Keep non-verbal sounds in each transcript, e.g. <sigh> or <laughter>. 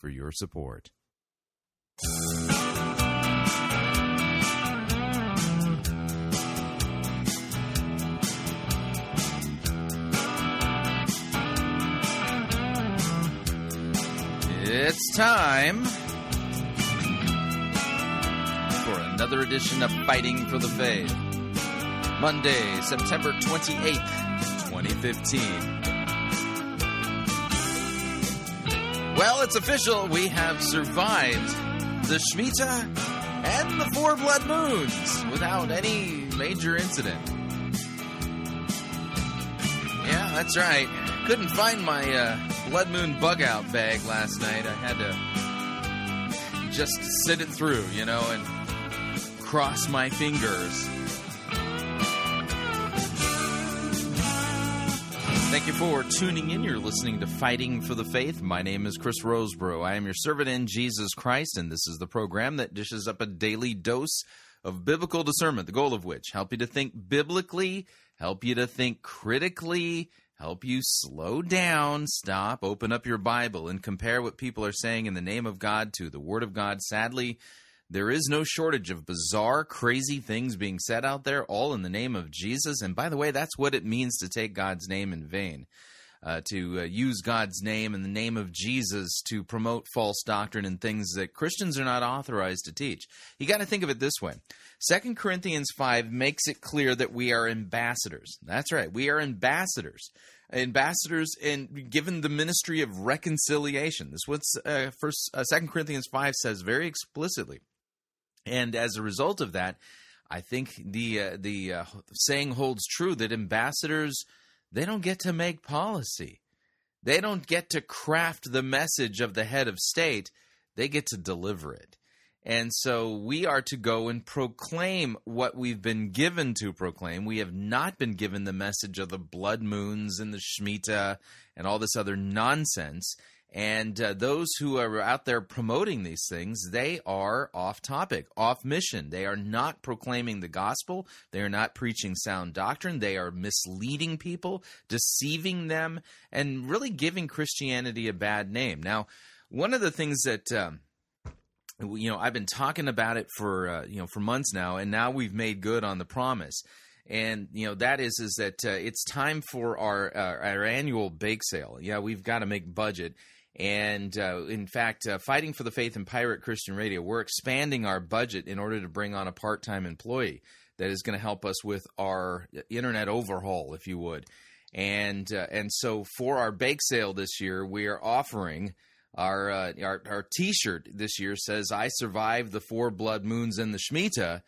for your support. It's time for another edition of Fighting for the Faith. Monday, September 28th, 2015. Well, it's official. We have survived the Shemitah and the four blood moons without any major incident. Yeah, that's right. Couldn't find my uh, blood moon bug out bag last night. I had to just sit it through, you know, and cross my fingers. Thank you for tuning in. You're listening to Fighting for the Faith. My name is Chris Rosebrough. I am your servant in Jesus Christ, and this is the program that dishes up a daily dose of biblical discernment, the goal of which help you to think biblically, help you to think critically, help you slow down, stop, open up your Bible, and compare what people are saying in the name of God to the Word of God. Sadly, there is no shortage of bizarre, crazy things being said out there, all in the name of Jesus. And by the way, that's what it means to take God's name in vain. Uh, to uh, use God's name in the name of Jesus to promote false doctrine and things that Christians are not authorized to teach. You got to think of it this way. 2 Corinthians 5 makes it clear that we are ambassadors. That's right. We are ambassadors. Ambassadors and given the ministry of reconciliation. This is what uh, first, uh, 2 Corinthians 5 says very explicitly. And as a result of that, I think the uh, the uh, saying holds true that ambassadors they don't get to make policy. They don't get to craft the message of the head of state. They get to deliver it. And so we are to go and proclaim what we've been given to proclaim. We have not been given the message of the blood moons and the Shemitah and all this other nonsense. And uh, those who are out there promoting these things, they are off topic, off mission. They are not proclaiming the gospel. They are not preaching sound doctrine. They are misleading people, deceiving them, and really giving Christianity a bad name. Now, one of the things that. Um, you know, I've been talking about it for uh, you know for months now, and now we've made good on the promise and you know that is is that uh, it's time for our uh, our annual bake sale. Yeah, we've got to make budget, and uh, in fact, uh, Fighting for the Faith and Pirate Christian Radio, we're expanding our budget in order to bring on a part time employee that is going to help us with our internet overhaul, if you would. And uh, and so for our bake sale this year, we are offering our uh, our, our T-shirt this year says "I survived the four blood moons and the Shemitah."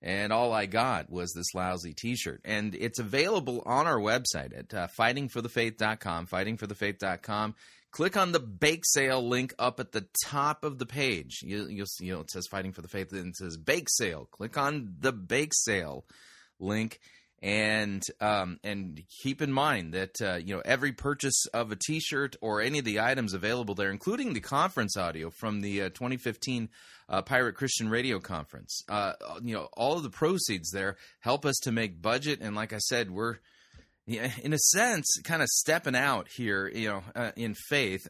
and all I got was this lousy T-shirt. And it's available on our website at uh, fightingforthefaith.com, fightingforthefaith.com click on the bake sale link up at the top of the page. You, will see, you know, it says Fighting for the Faith, and it says bake sale. Click on the bake sale link. And um, and keep in mind that uh, you know every purchase of a T-shirt or any of the items available there, including the conference audio from the uh, 2015 uh, Pirate Christian Radio Conference, uh, you know all of the proceeds there help us to make budget. And like I said, we're yeah, in a sense, kind of stepping out here, you know, uh, in faith.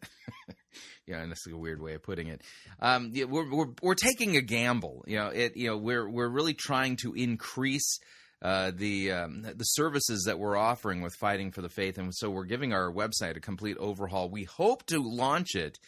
<laughs> yeah, and this is a weird way of putting it. Um, yeah, we're, we're we're taking a gamble. You know, it. You know, we're we're really trying to increase. Uh, the um, the services that we're offering with fighting for the faith, and so we're giving our website a complete overhaul. We hope to launch it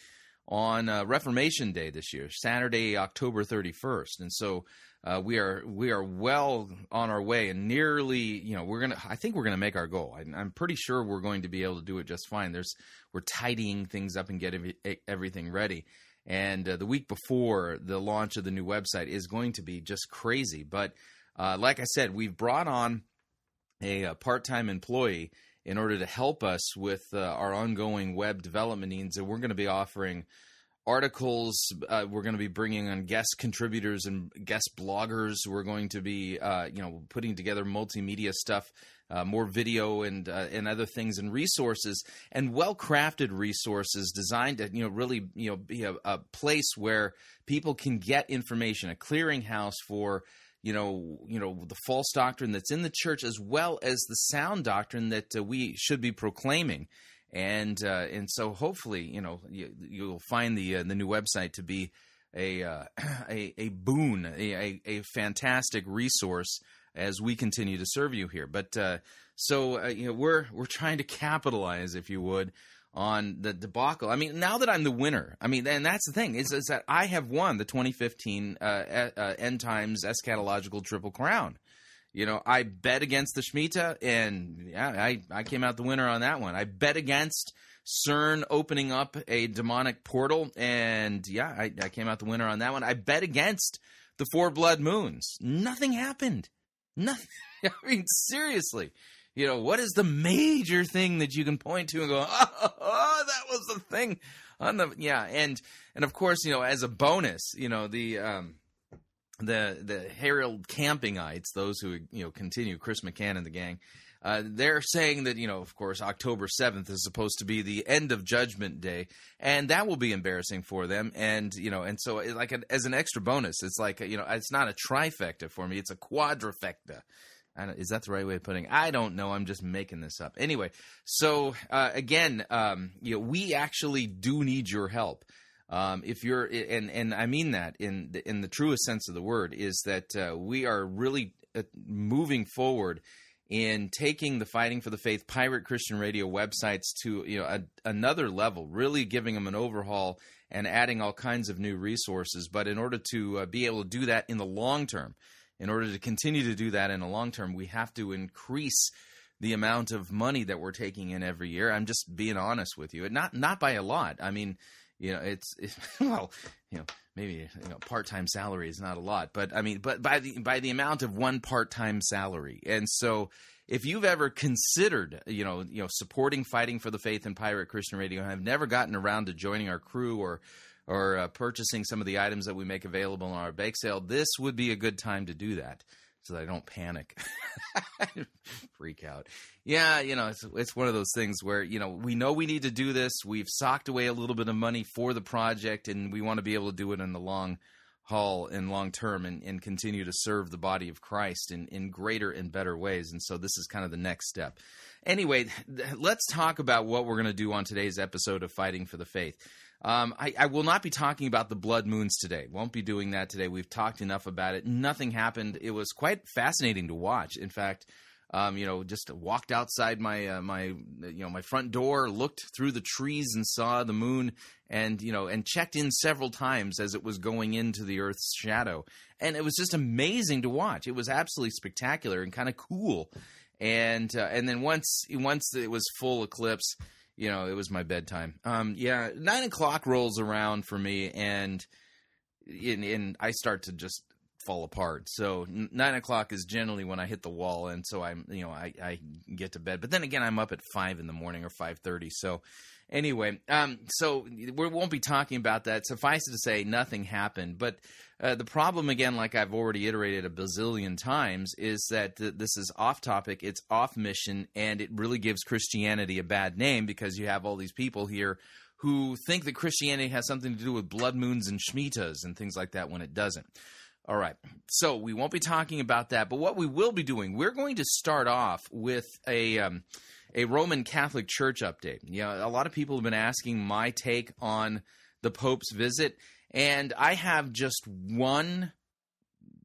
on uh, Reformation Day this year, Saturday, October 31st. And so uh, we are we are well on our way, and nearly, you know, we're gonna. I think we're gonna make our goal. I, am pretty sure we're going to be able to do it just fine. There's we're tidying things up and getting everything ready. And uh, the week before the launch of the new website is going to be just crazy. But uh, like I said, we've brought on a, a part-time employee in order to help us with uh, our ongoing web development needs. And we're going to be offering articles. Uh, we're going to be bringing on guest contributors and guest bloggers. We're going to be, uh, you know, putting together multimedia stuff, uh, more video and uh, and other things and resources and well crafted resources designed to, you know, really, you know, be a, a place where people can get information, a clearinghouse for you know, you know the false doctrine that's in the church, as well as the sound doctrine that uh, we should be proclaiming and uh, and so hopefully you know you, you'll find the uh, the new website to be a uh, <clears throat> a, a boon a, a, fantastic resource as we continue to serve you here. But uh, so uh, you know we're we're trying to capitalize if you would on the debacle. I mean now that I'm the winner I mean and that's the thing is, is that I have won the 2015 uh, end times eschatological triple crown you know, I bet against the Shemitah, and yeah, I, I came out the winner on that one. I bet against CERN opening up a demonic portal, and yeah, I, I came out the winner on that one. I bet against the four blood moons. Nothing happened. Nothing. <laughs> I mean, seriously. You know, what is the major thing that you can point to and go, oh, <laughs> oh that was the thing on the yeah, and and of course, you know, as a bonus, you know, the um the the Harold Campingites, those who you know continue Chris McCann and the gang, uh, they're saying that you know, of course, October seventh is supposed to be the end of Judgment Day, and that will be embarrassing for them. And you know, and so like as an extra bonus, it's like you know, it's not a trifecta for me; it's a quadrifecta. is that the right way of putting? it? I don't know. I'm just making this up. Anyway, so uh, again, um, you know, we actually do need your help. Um, if you're and and I mean that in the, in the truest sense of the word is that uh, we are really uh, moving forward in taking the fighting for the faith pirate Christian radio websites to you know a, another level, really giving them an overhaul and adding all kinds of new resources. But in order to uh, be able to do that in the long term, in order to continue to do that in the long term, we have to increase the amount of money that we're taking in every year. I'm just being honest with you, and not not by a lot. I mean you know it's, it's <laughs> well you know maybe you know part-time salary is not a lot but i mean but by the by the amount of one part-time salary. And so if you've ever considered you know you know supporting fighting for the faith and pirate christian radio and have never gotten around to joining our crew or or uh, purchasing some of the items that we make available on our bake sale this would be a good time to do that so that I don't panic, <laughs> freak out. Yeah, you know, it's it's one of those things where you know we know we need to do this. We've socked away a little bit of money for the project, and we want to be able to do it in the long haul and long term, and, and continue to serve the body of Christ in in greater and better ways. And so this is kind of the next step. Anyway, let's talk about what we're going to do on today's episode of Fighting for the Faith. Um, I, I, will not be talking about the blood moons today. Won't be doing that today. We've talked enough about it. Nothing happened. It was quite fascinating to watch. In fact, um, you know, just walked outside my uh, my you know my front door, looked through the trees and saw the moon, and you know, and checked in several times as it was going into the Earth's shadow, and it was just amazing to watch. It was absolutely spectacular and kind of cool. And uh, and then once once it was full eclipse you know, it was my bedtime. Um, yeah, nine o'clock rolls around for me, and and, and I start to just fall apart. So nine o'clock is generally when I hit the wall, and so I'm, you know, I, I get to bed. But then again, I'm up at five in the morning or five thirty. So anyway, um, so we won't be talking about that. Suffice it to say, nothing happened. But uh, the problem, again, like I've already iterated a bazillion times, is that th- this is off topic, it's off mission, and it really gives Christianity a bad name because you have all these people here who think that Christianity has something to do with blood moons and shmitas and things like that when it doesn't. All right. So we won't be talking about that, but what we will be doing, we're going to start off with a um, a Roman Catholic Church update. Know, a lot of people have been asking my take on the Pope's visit, and I have just one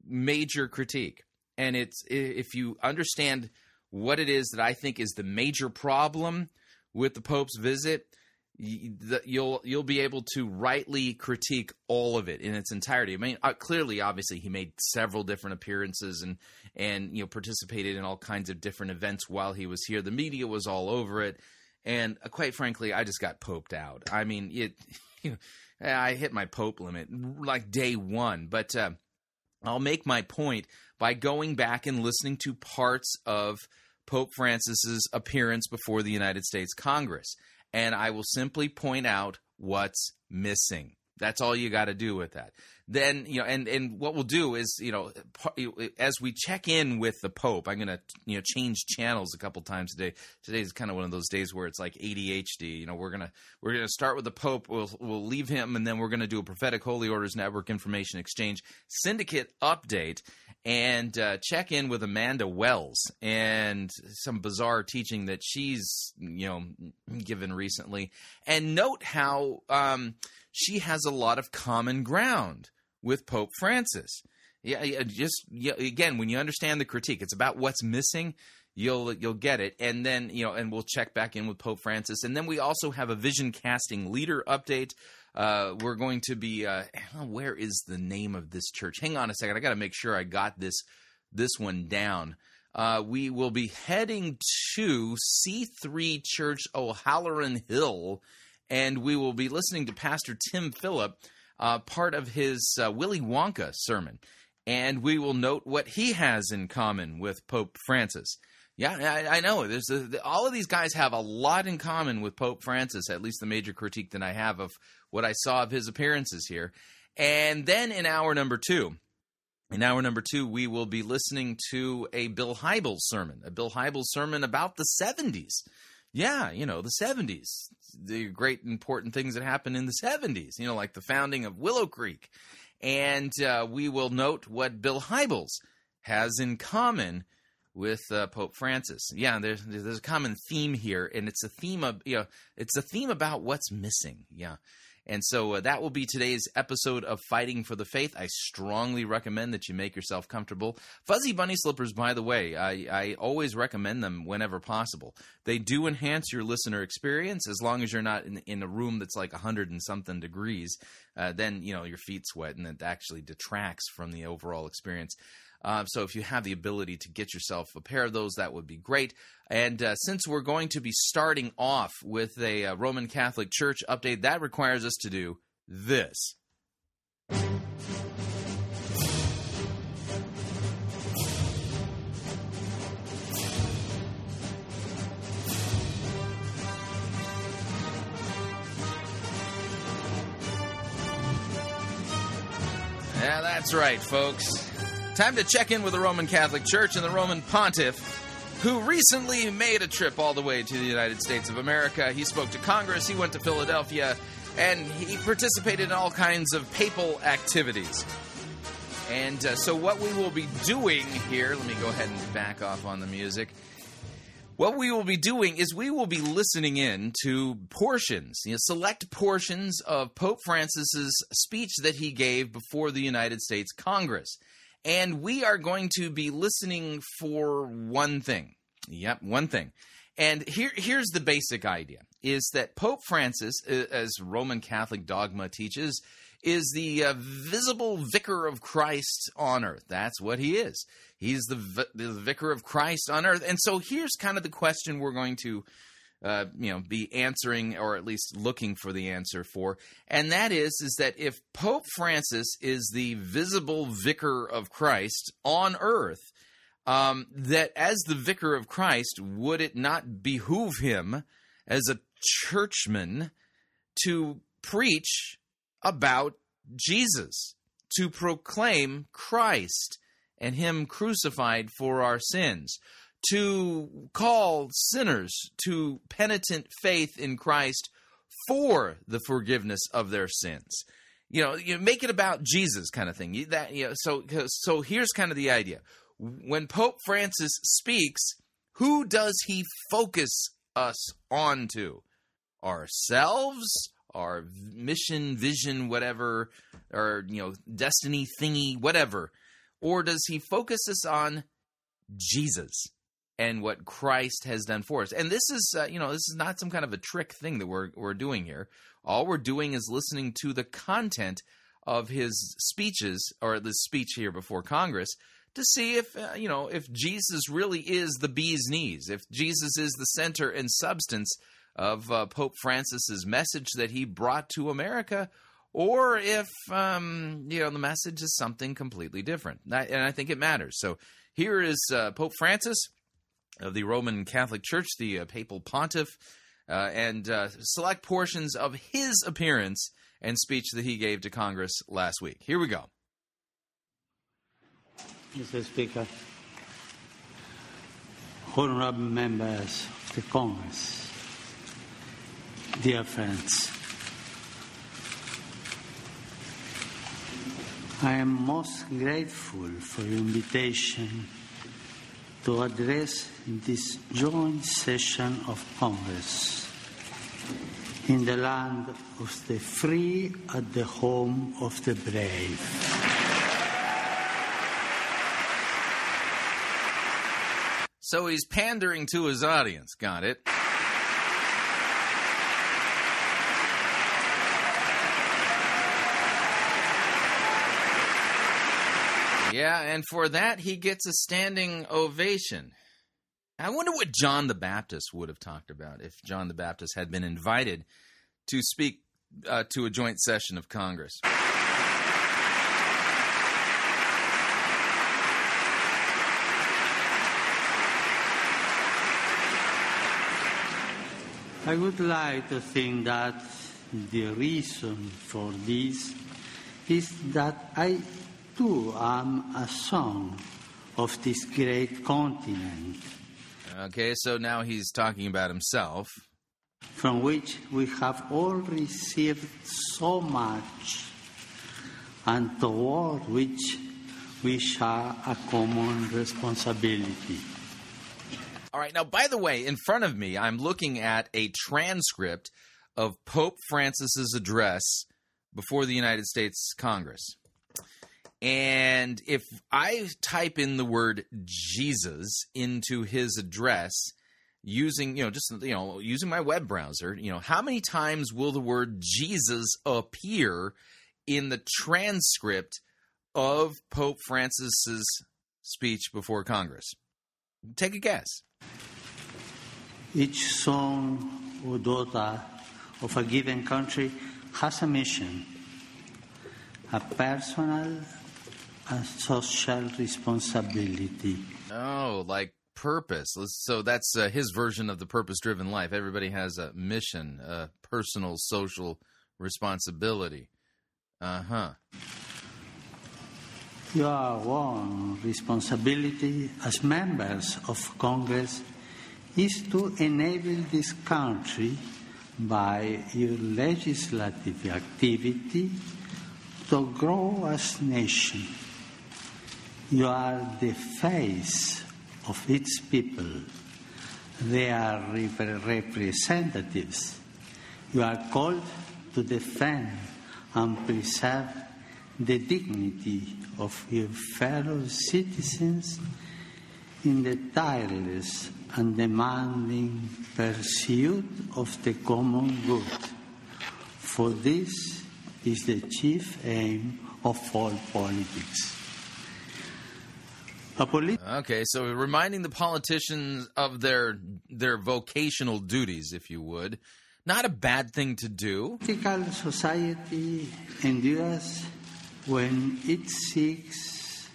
major critique. And it's if you understand what it is that I think is the major problem with the Pope's visit, you'll you'll be able to rightly critique all of it in its entirety. I mean, uh, clearly, obviously, he made several different appearances and and you know participated in all kinds of different events while he was here. The media was all over it, and uh, quite frankly, I just got poped out. I mean, it. <laughs> You know, I hit my pope limit like day one, but uh, I'll make my point by going back and listening to parts of Pope Francis's appearance before the United States Congress and I will simply point out what's missing. That's all you got to do with that. Then you know, and and what we'll do is you know, as we check in with the Pope, I'm going to you know change channels a couple times today. Today is kind of one of those days where it's like ADHD. You know, we're gonna we're gonna start with the Pope. We'll we'll leave him, and then we're going to do a prophetic Holy Orders Network information exchange syndicate update and uh, check in with Amanda Wells and some bizarre teaching that she's you know given recently, and note how um, she has a lot of common ground with Pope Francis. Yeah, just yeah, again, when you understand the critique, it's about what's missing. You'll you'll get it, and then you know, and we'll check back in with Pope Francis, and then we also have a vision casting leader update. Uh, we're going to be. Uh, where is the name of this church? Hang on a second. I got to make sure I got this this one down. Uh, we will be heading to C3 Church O'Halloran Hill, and we will be listening to Pastor Tim Phillip uh, part of his uh, Willy Wonka sermon, and we will note what he has in common with Pope Francis. Yeah, I, I know. There's a, all of these guys have a lot in common with Pope Francis. At least the major critique that I have of what I saw of his appearances here. And then in hour number two, in hour number two, we will be listening to a Bill Hybels sermon, a Bill Hybels sermon about the 70s. Yeah, you know, the 70s the great important things that happened in the 70s, you know, like the founding of Willow Creek. And uh, we will note what Bill Hybels has in common with uh, Pope Francis. Yeah, there's there's a common theme here, and it's a theme of you know it's a theme about what's missing. Yeah, and so uh, that will be today's episode of Fighting for the Faith. I strongly recommend that you make yourself comfortable. Fuzzy bunny slippers, by the way, I, I always recommend them whenever possible. They do enhance your listener experience as long as you're not in, in a room that's like 100 and something degrees. Uh, then, you know, your feet sweat and it actually detracts from the overall experience. Uh, so if you have the ability to get yourself a pair of those, that would be great. And uh, since we're going to be starting off with a uh, Roman Catholic Church update, that requires us to do this. Yeah, that's right, folks. Time to check in with the Roman Catholic Church and the Roman Pontiff, who recently made a trip all the way to the United States of America. He spoke to Congress, he went to Philadelphia, and he participated in all kinds of papal activities. And uh, so, what we will be doing here, let me go ahead and back off on the music. What we will be doing is we will be listening in to portions, you know, select portions of Pope Francis's speech that he gave before the United States Congress. And we are going to be listening for one thing. Yep, one thing. And here, here's the basic idea is that Pope Francis, as Roman Catholic dogma teaches, is the uh, visible vicar of Christ on earth. That's what he is. He's the, the vicar of Christ on earth. And so here's kind of the question we're going to uh, you know be answering or at least looking for the answer for. And that is is that if pope francis is the visible vicar of christ on earth um, that as the vicar of christ would it not behoove him as a churchman to preach about jesus to proclaim christ and him crucified for our sins to call sinners to penitent faith in Christ for the forgiveness of their sins. You know, you make it about Jesus kind of thing. You, that you know, so so here's kind of the idea. When Pope Francis speaks, who does he focus us onto? Ourselves, our mission, vision, whatever, or you know, destiny thingy, whatever, or does he focus us on Jesus? And what Christ has done for us. And this is, uh, you know, this is not some kind of a trick thing that we're we're doing here. All we're doing is listening to the content of his speeches or the speech here before Congress to see if uh, you know if Jesus really is the bee's knees, if Jesus is the center and substance of uh, Pope Francis's message that he brought to America, or if um, you know the message is something completely different. And I think it matters. So here is uh, Pope Francis of the Roman Catholic Church, the uh, papal pontiff, uh, and uh, select portions of his appearance and speech that he gave to Congress last week. Here we go. Mr. Speaker, honorable members of the Congress, dear friends, I am most grateful for your invitation to address this joint session of Congress in the land of the free at the home of the brave. So he's pandering to his audience. Got it. Yeah, and for that, he gets a standing ovation. I wonder what John the Baptist would have talked about if John the Baptist had been invited to speak uh, to a joint session of Congress. I would like to think that the reason for this is that I too am a son of this great continent. Okay, so now he's talking about himself. From which we have all received so much, and toward which we share a common responsibility. All right, now, by the way, in front of me, I'm looking at a transcript of Pope Francis's address before the United States Congress. And if I type in the word Jesus into his address using, you know, just, you know, using my web browser, you know, how many times will the word Jesus appear in the transcript of Pope Francis's speech before Congress? Take a guess. Each son or daughter of a given country has a mission, a personal a social responsibility. Oh, like purpose. So that's uh, his version of the purpose driven life. Everybody has a mission, a personal social responsibility. Uh huh. Your one responsibility as members of Congress is to enable this country by your legislative activity to grow as a nation you are the face of its people. They are representatives. You are called to defend and preserve the dignity of your fellow citizens in the tireless and demanding pursuit of the common good. For this is the chief aim of all politics. Okay, so reminding the politicians of their their vocational duties, if you would, not a bad thing to do. Political society endures when it seeks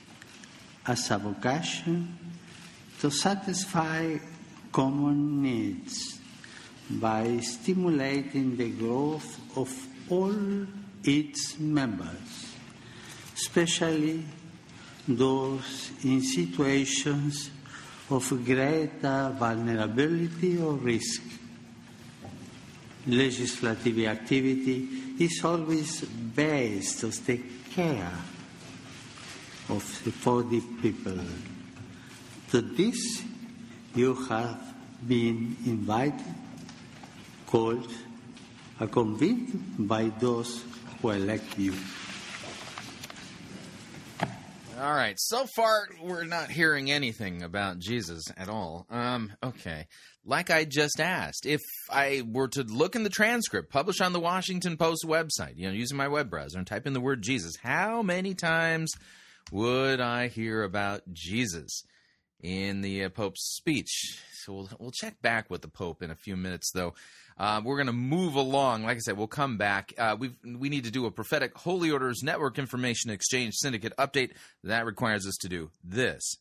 as a vocation to satisfy common needs by stimulating the growth of all its members, especially those in situations of greater vulnerability or risk. Legislative activity is always based on the care of the, for the people. To this you have been invited, called, and convened by those who elect you. All right. So far, we're not hearing anything about Jesus at all. Um, okay. Like I just asked, if I were to look in the transcript published on the Washington Post website, you know, using my web browser and type in the word Jesus, how many times would I hear about Jesus in the uh, Pope's speech? So we'll, we'll check back with the Pope in a few minutes, though. Uh, we're going to move along. Like I said, we'll come back. Uh, we we need to do a prophetic Holy Orders Network Information Exchange Syndicate update. That requires us to do this.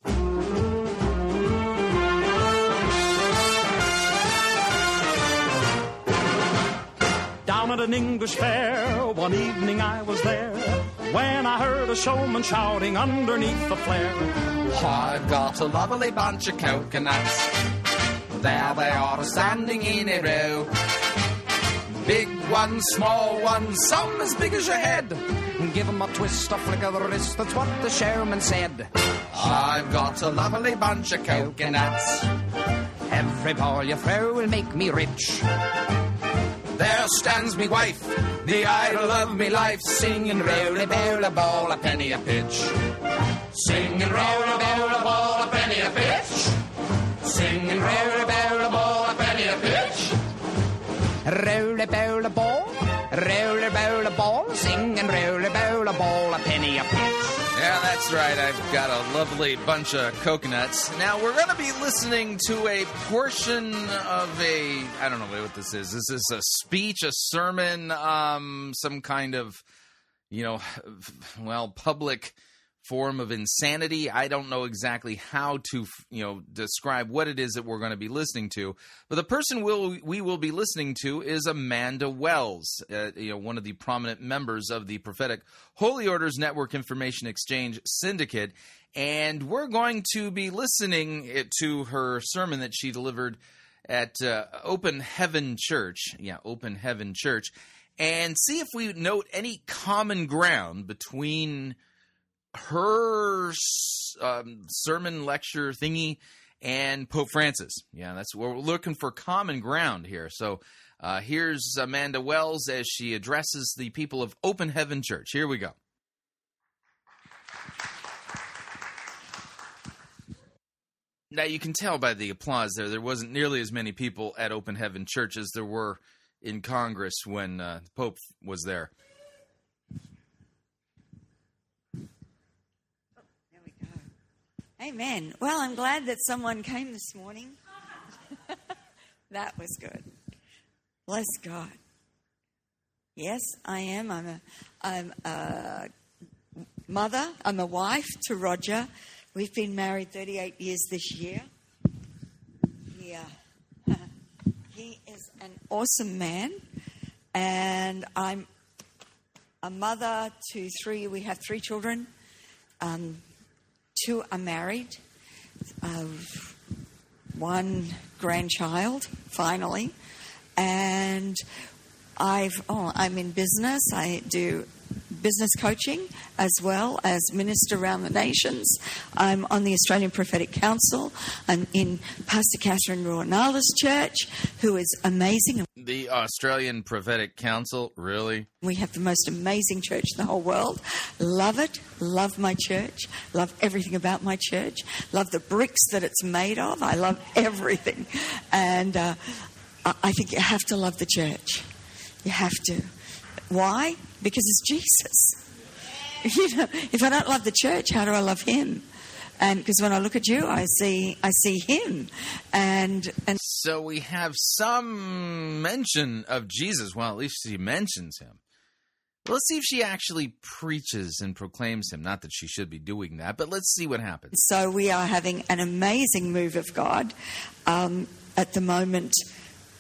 Down down at an English fair. One evening I was there when I heard a showman shouting underneath the flare. I've got a lovely bunch of coconuts. There they are standing in a row. Big ones, small ones, some as big as your head. Give 'em a twist, a flick of the wrist, that's what the showman said. I've got a lovely bunch of coconuts. Every ball you throw will make me rich. There stands me wife, the idol of me life, singing roll a ball a penny a pitch. Singing roll a ball a penny a pitch. Singing roll Roll a bowl a ball, roll a bowl a ball, sing and roll a ball, a penny a pitch. Yeah, that's right. I've got a lovely bunch of coconuts. Now, we're going to be listening to a portion of a. I don't know what this is. Is this a speech, a sermon, um, some kind of, you know, <sighs> well, public form of insanity. I don't know exactly how to, you know, describe what it is that we're going to be listening to. But the person we'll, we will be listening to is Amanda Wells, uh, you know, one of the prominent members of the Prophetic Holy Orders Network Information Exchange Syndicate. And we're going to be listening to her sermon that she delivered at uh, Open Heaven Church. Yeah, Open Heaven Church. And see if we note any common ground between her um, sermon lecture thingy and Pope Francis. Yeah, that's we're looking for common ground here. So uh, here's Amanda Wells as she addresses the people of Open Heaven Church. Here we go. Now you can tell by the applause there, there wasn't nearly as many people at Open Heaven Church as there were in Congress when uh, the Pope was there. Amen. Well, I'm glad that someone came this morning. <laughs> that was good. Bless God. Yes, I am. I'm a, I'm a mother. I'm a wife to Roger. We've been married 38 years this year. Yeah. <laughs> he is an awesome man. And I'm a mother to three. We have three children. Um, two are married, uh, one grandchild, finally, and I've oh, I'm in business. I do business coaching as well as minister around the nations. I'm on the Australian Prophetic Council. I'm in Pastor Katherine Ruonala's church, who is amazing. The Australian Prophetic Council, really? We have the most amazing church in the whole world. Love it. Love my church. Love everything about my church. Love the bricks that it's made of. I love everything. And uh, I think you have to love the church. You have to. Why? Because it's Jesus. <laughs> You know, if I don't love the church, how do I love Him? And because when I look at you, I see I see Him, and and so we have some mention of Jesus. Well, at least she mentions Him. Let's see if she actually preaches and proclaims Him. Not that she should be doing that, but let's see what happens. So we are having an amazing move of God um, at the moment.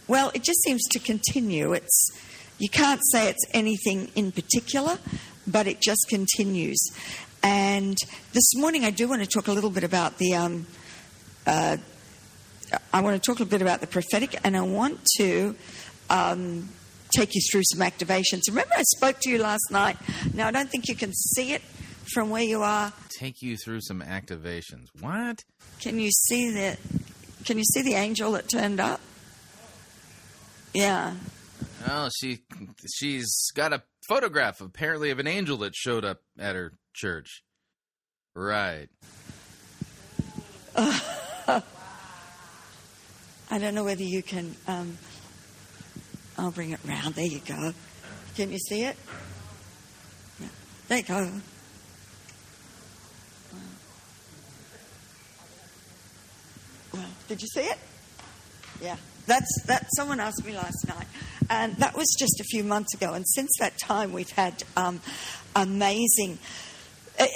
Well, it just seems to continue. It's you can't say it's anything in particular, but it just continues. And this morning, I do want to talk a little bit about the. Um, uh, I want to talk a little bit about the prophetic, and I want to um, take you through some activations. Remember, I spoke to you last night. Now, I don't think you can see it from where you are. Take you through some activations. What? Can you see the? Can you see the angel that turned up? Yeah. Oh, she she's got a photograph apparently of an angel that showed up at her church. Right. Uh, <laughs> I don't know whether you can. Um, I'll bring it round. There you go. Can you see it? Yeah. There you go. Well, did you see it? Yeah. That's that. Someone asked me last night, and that was just a few months ago. And since that time, we've had um, amazing.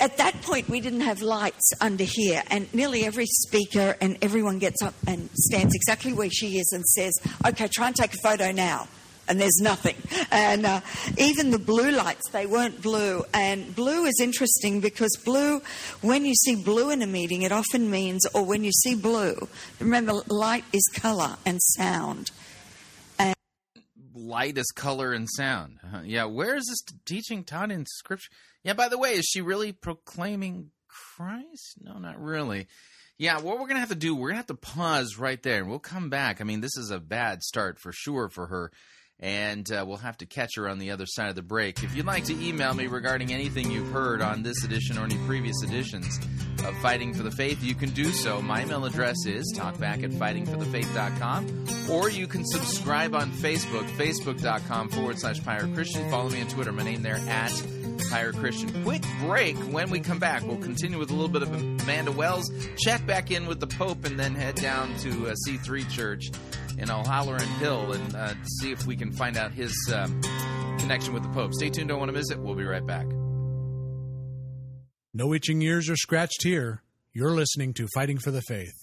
At that point, we didn't have lights under here, and nearly every speaker and everyone gets up and stands exactly where she is and says, "Okay, try and take a photo now." And there's nothing. And uh, even the blue lights, they weren't blue. And blue is interesting because blue, when you see blue in a meeting, it often means, or when you see blue, remember, light is color and sound. And Light is color and sound. Uh, yeah, where is this teaching taught in Scripture? Yeah, by the way, is she really proclaiming Christ? No, not really. Yeah, what we're going to have to do, we're going to have to pause right there and we'll come back. I mean, this is a bad start for sure for her and uh, we'll have to catch her on the other side of the break. If you'd like to email me regarding anything you've heard on this edition or any previous editions of Fighting for the Faith, you can do so. My email address is talkback at fightingforthefaith.com, or you can subscribe on Facebook, facebook.com forward slash Christian. Follow me on Twitter, my name there at Pirate Christian. Quick break. When we come back, we'll continue with a little bit of Amanda Wells, check back in with the Pope, and then head down to uh, C3 Church in O'Halloran Hill and uh, see if we can find out his uh, connection with the Pope. Stay tuned, don't want to miss it. We'll be right back. No itching ears are scratched here. You're listening to Fighting for the Faith.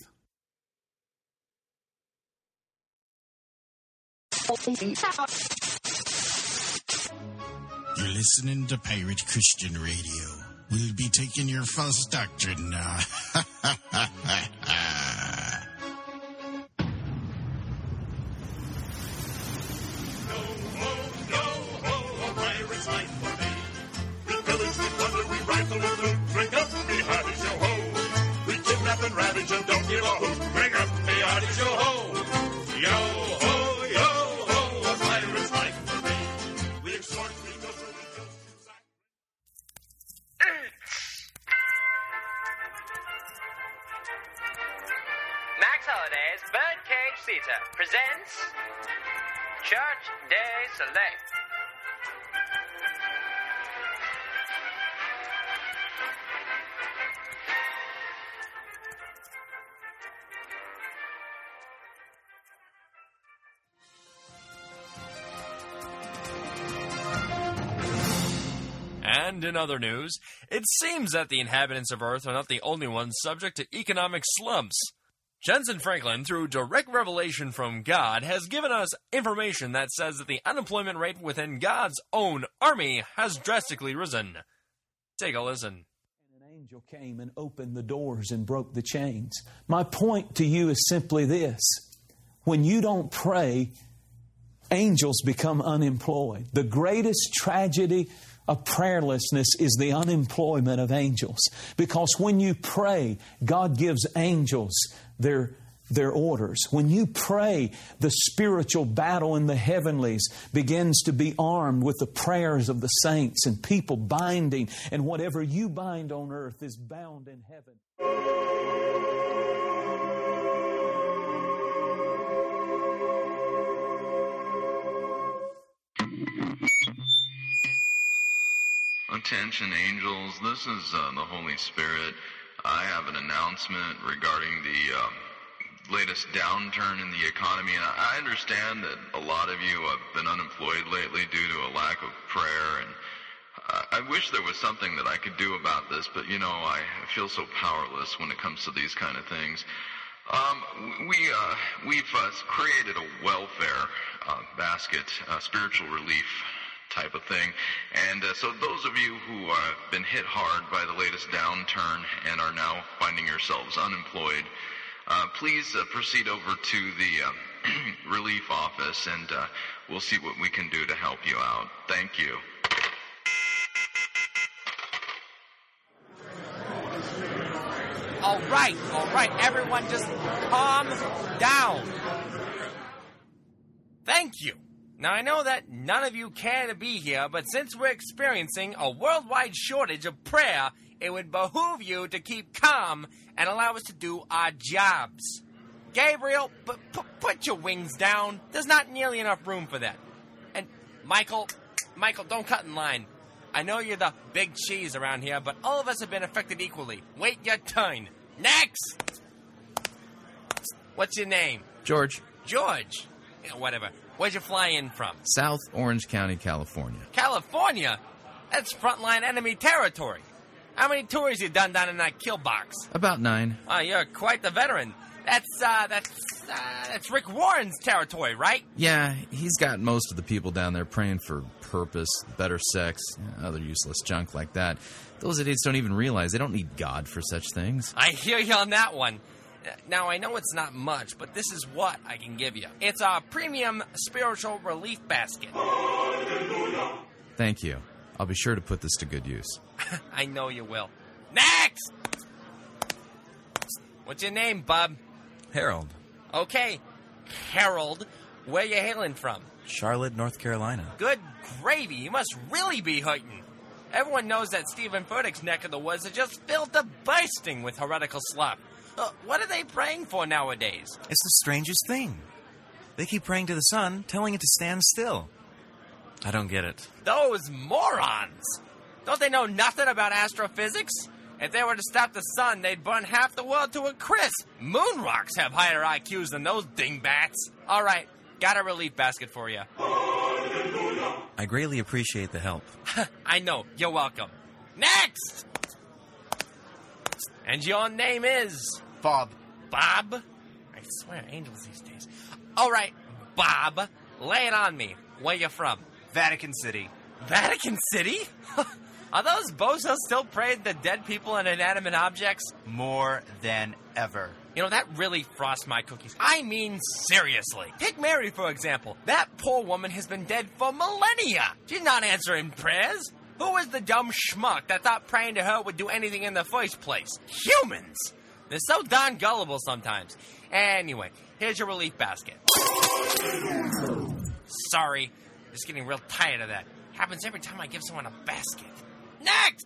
You're listening to Pirate Christian Radio. We'll be taking your false doctrine now. <laughs> and ravage and don't give a hoot. Bring up the yo ho! Yo ho, yo ho, a pirate's life for me. We Max Holliday's Birdcage Theater presents Church Day Select. And in other news, it seems that the inhabitants of Earth are not the only ones subject to economic slumps. Jentezen Franklin, through direct revelation from God, has given us information that says that the unemployment rate within God's own army has drastically risen. Take a listen. An angel came and opened the doors and broke the chains. My point to you is simply this when you don't pray, angels become unemployed. The greatest tragedy of prayerlessness is the unemployment of angels. Because when you pray, God gives angels their their orders. When you pray, the spiritual battle in the heavenlies begins to be armed with the prayers of the saints and people binding, and whatever you bind on earth is bound in heaven. Attention, angels. This is uh, the Holy Spirit. I have an announcement regarding the um, latest downturn in the economy. And I understand that a lot of you have been unemployed lately due to a lack of prayer. And uh, I wish there was something that I could do about this, but you know, I feel so powerless when it comes to these kind of things. Um, we uh, we've uh, created a welfare uh, basket, spiritual relief type of thing. And uh, so those of you who have been hit hard by the latest downturn and are now finding yourselves unemployed, uh, please uh, proceed over to the um, <clears throat> relief office and uh, we'll see what we can do to help you out. Thank you. All right, all right, everyone just calm down. Thank you. Now, I know that none of you care to be here, but since we're experiencing a worldwide shortage of prayer, it would behoove you to keep calm and allow us to do our jobs. Gabriel, p- p- put your wings down. There's not nearly enough room for that. And Michael, Michael, don't cut in line. I know you're the big cheese around here, but all of us have been affected equally. Wait your turn. Next! What's your name? George. George. Yeah, whatever. Where'd you fly in from? South Orange County, California. California? That's frontline enemy territory. How many tours you done down in that kill box? About nine. Oh, you're quite the veteran. That's uh, that's it's Rick Warren's territory, right? Yeah, he's got most of the people down there praying for purpose, better sex, other useless junk like that. Those idiots don't even realize they don't need God for such things. I hear you on that one. Now, I know it's not much, but this is what I can give you. It's a premium spiritual relief basket. Hallelujah. Thank you. I'll be sure to put this to good use. <laughs> I know you will. Next! What's your name, bub? Harold. Okay, Harold, where you hailing from? Charlotte, North Carolina. Good gravy, you must really be hurting. Everyone knows that Stephen Furtick's neck of the woods is just filled to bursting with heretical slop. Uh, what are they praying for nowadays? It's the strangest thing. They keep praying to the sun, telling it to stand still. I don't get it. Those morons! Don't they know nothing about astrophysics? If they were to stop the sun, they'd burn half the world to a crisp. Moon rocks have higher IQs than those dingbats. All right, got a relief basket for you. I greatly appreciate the help. <laughs> I know, you're welcome. Next! And your name is? Bob. Bob? I swear, angels these days. All right, Bob, lay it on me. Where you from? Vatican City. Vatican City? <laughs> Are those bozos still praying to dead people and inanimate objects? More than ever. You know, that really frosts my cookies. I mean, seriously. Take Mary, for example. That poor woman has been dead for millennia. She's not answering prayers. Who was the dumb schmuck that thought praying to her would do anything in the first place? Humans! They're so darn gullible sometimes. Anyway, here's your relief basket. Sorry, just getting real tired of that. Happens every time I give someone a basket. Next!